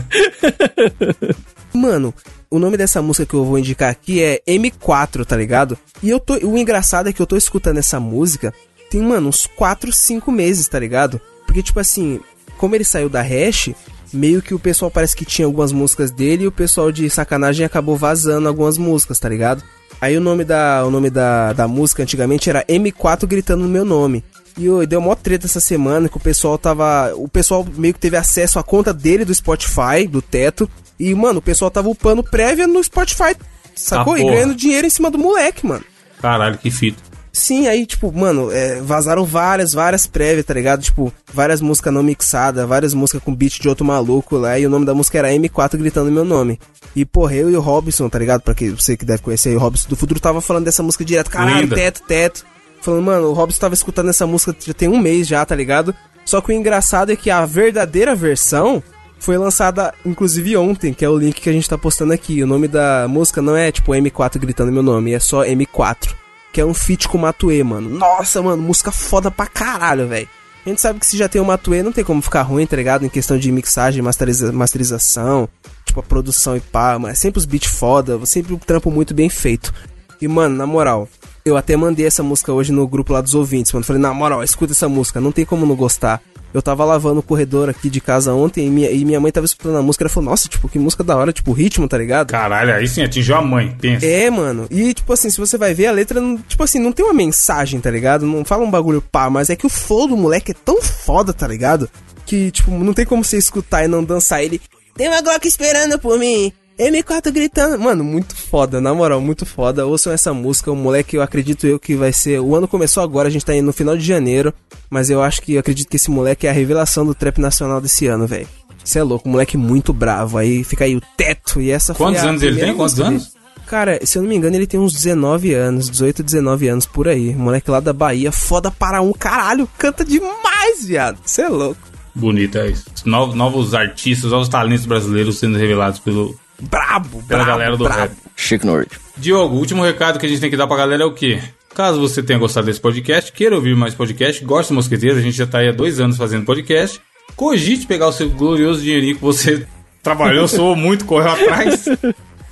Mano, mano, o nome dessa música que eu vou indicar aqui é M4, tá ligado? E eu tô. O engraçado é que eu tô escutando essa música tem, mano, uns 4, 5 meses, tá ligado? Porque, tipo assim, como ele saiu da hash, meio que o pessoal parece que tinha algumas músicas dele e o pessoal de sacanagem acabou vazando algumas músicas, tá ligado? Aí o nome da, o nome da, da música antigamente era M4 gritando no meu nome. E oh, deu mó treta essa semana que o pessoal tava. O pessoal meio que teve acesso à conta dele do Spotify, do teto. E, mano, o pessoal tava upando prévia no Spotify, sacou? Ah, e ganhando dinheiro em cima do moleque, mano. Caralho, que fita. Sim, aí, tipo, mano, é, vazaram várias, várias prévias, tá ligado? Tipo, várias músicas não mixadas, várias músicas com beat de outro maluco lá, e o nome da música era M4 gritando meu nome. E, porra, eu e o Robson, tá ligado? Pra que você que deve conhecer, o Robson do Futuro tava falando dessa música direto. Caralho, Linda. teto, teto. Falando, mano, o Robson tava escutando essa música já tem um mês já, tá ligado? Só que o engraçado é que a verdadeira versão foi lançada, inclusive, ontem, que é o link que a gente tá postando aqui. O nome da música não é, tipo, M4 gritando meu nome, é só M4 que é um feat com o Matue, mano. Nossa, mano, música foda pra caralho, velho. A gente sabe que se já tem o Matue, não tem como ficar ruim, tá? Em questão de mixagem, masteriza masterização, tipo a produção e pá, mas é sempre os beats foda, sempre um trampo muito bem feito. E, mano, na moral, eu até mandei essa música hoje no grupo lá dos ouvintes, mano. Falei, na moral, escuta essa música, não tem como não gostar. Eu tava lavando o corredor aqui de casa ontem e minha, e minha mãe tava escutando a música. Ela falou, nossa, tipo, que música da hora, tipo, ritmo, tá ligado? Caralho, aí sim atingiu a mãe, pensa. É, mano. E, tipo assim, se você vai ver, a letra, tipo assim, não tem uma mensagem, tá ligado? Não fala um bagulho pá, mas é que o flow do moleque é tão foda, tá ligado? Que, tipo, não tem como você escutar e não dançar ele. Tem uma Glock esperando por mim. M4 gritando. Mano, muito foda, na moral, muito foda. Ouçam essa música, o moleque, eu acredito eu que vai ser. O ano começou agora, a gente tá indo no final de janeiro. Mas eu acho que eu acredito que esse moleque é a revelação do trap nacional desse ano, velho. Você é louco, moleque muito bravo. Aí fica aí o teto e essa Quantos anos ele tem? Quantos anos? Cara, se eu não me engano, ele tem uns 19 anos, 18, 19 anos por aí. Moleque lá da Bahia, foda para um caralho, canta demais, viado. Você é louco. Bonito, é isso. Novos, novos artistas, novos talentos brasileiros sendo revelados pelo, brabo, pela brabo, galera do brabo. rap. Chico Norte. Diogo, o último recado que a gente tem que dar pra galera é o quê? Caso você tenha gostado desse podcast, queira ouvir mais podcast, goste do Mosqueteiro, a gente já tá aí há dois anos fazendo podcast, cogite pegar o seu glorioso dinheirinho que você trabalhou, soou muito, correu atrás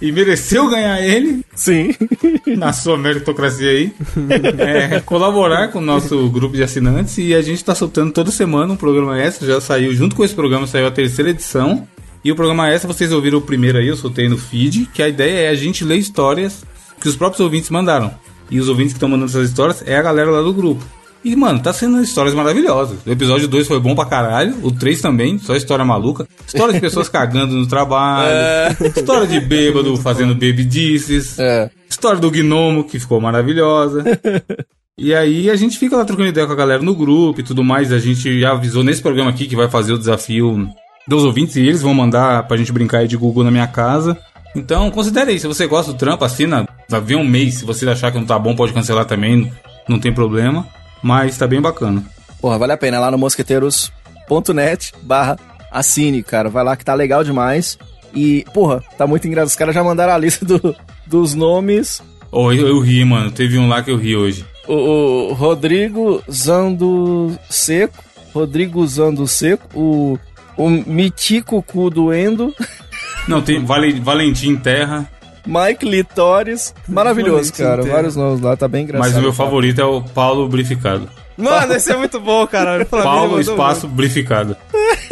e mereceu ganhar ele. Sim. Na sua meritocracia aí. É, colaborar com o nosso grupo de assinantes e a gente tá soltando toda semana um programa extra, já saiu, junto com esse programa saiu a terceira edição. E o programa é essa, vocês ouviram o primeiro aí, eu soltei no feed, que a ideia é a gente ler histórias que os próprios ouvintes mandaram. E os ouvintes que estão mandando essas histórias é a galera lá do grupo. E, mano, tá sendo histórias maravilhosas. O episódio 2 foi bom pra caralho. O 3 também, só história maluca. História de pessoas cagando no trabalho. É. História de bêbado fazendo babydices. É. História do gnomo, que ficou maravilhosa. E aí a gente fica lá trocando ideia com a galera no grupo e tudo mais. A gente já avisou nesse programa aqui que vai fazer o desafio dos ouvintes e eles vão mandar pra gente brincar aí de Google na minha casa. Então, considere aí, se você gosta do trampo, assina, vai ver um mês. Se você achar que não tá bom, pode cancelar também, não tem problema. Mas tá bem bacana. Porra, vale a pena, lá no mosqueteiros.net barra assine, cara. Vai lá que tá legal demais. E, porra, tá muito engraçado. Os caras já mandaram a lista do, dos nomes. Oh, eu, eu, ri, mano. Teve um lá que eu ri hoje. O, o Rodrigo Zando Seco. Rodrigo Zando Seco. O o Mitico Cu do Endo. Não, tem Valentim Terra. Mike Litores. Maravilhoso, Valentim cara. Terra. Vários nomes lá, tá bem engraçado. Mas o meu cara. favorito é o Paulo Brificado. Mano, esse é muito bom, cara. Paulo Espaço muito. Brificado.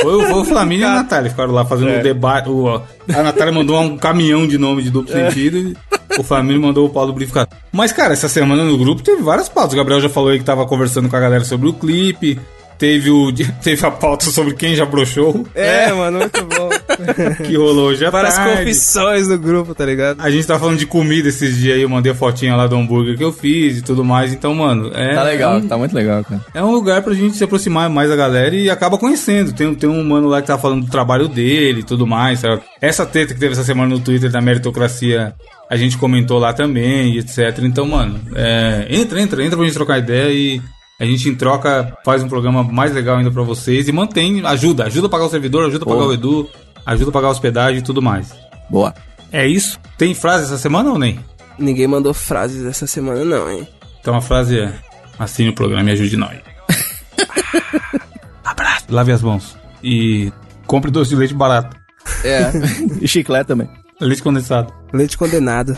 Foi, o Flamínio e a Natália ficaram lá fazendo é. um debate. O, a Natália mandou um caminhão de nome de duplo é. sentido e o Flamínio mandou o Paulo Brificado. Mas, cara, essa semana no grupo teve várias pautas. O Gabriel já falou aí que tava conversando com a galera sobre o clipe. Teve, o, teve a pauta sobre quem já broxou. É, é. mano, muito bom. que rolou já Várias tarde. confissões do grupo, tá ligado? A gente tá falando de comida esses dias aí, eu mandei a fotinha lá do hambúrguer que eu fiz e tudo mais. Então, mano, é. Tá legal, um, tá muito legal, cara. É um lugar pra gente se aproximar mais da galera e acaba conhecendo. Tem, tem um mano lá que tá falando do trabalho dele e tudo mais, sabe? Essa treta que teve essa semana no Twitter da meritocracia a gente comentou lá também, etc. Então, mano, é, entra, entra, entra pra gente trocar ideia e a gente, em troca, faz um programa mais legal ainda para vocês e mantém, ajuda. Ajuda a pagar o servidor, ajuda a pagar Boa. o Edu, ajuda a pagar a hospedagem e tudo mais. Boa. É isso? Tem frase essa semana ou nem? Ninguém mandou frases essa semana, não, hein? Então a frase é: assine o programa e ajude nós. Abraço. Lave as mãos. E compre doce de leite barato. É. e chiclete também. Leite condensado. Leite condenado.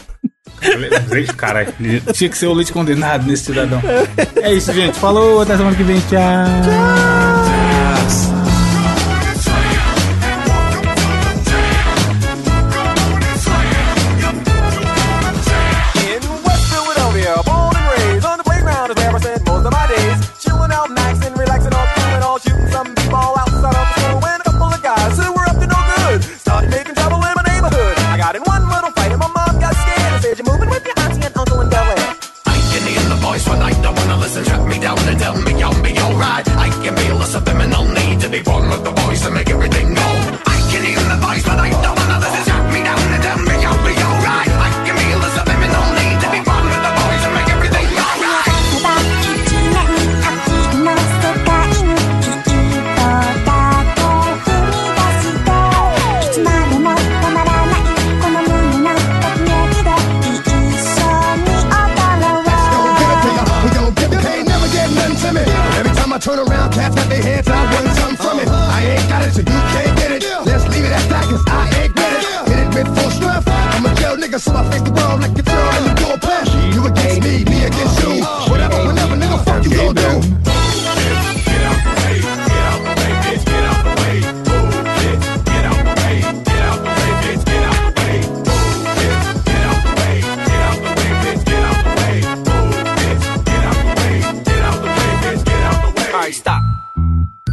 Cara, caralho. Tinha que ser o leite condenado nesse cidadão. É isso, gente. Falou, até semana que vem. Tchau. Tchau. to be one with the boys to make everything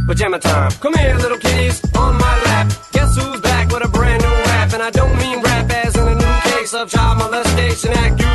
Pajama time. Come here, little kitties, on my lap. Guess who's back with a brand new rap? And I don't mean rap as in a new case of child molestation act.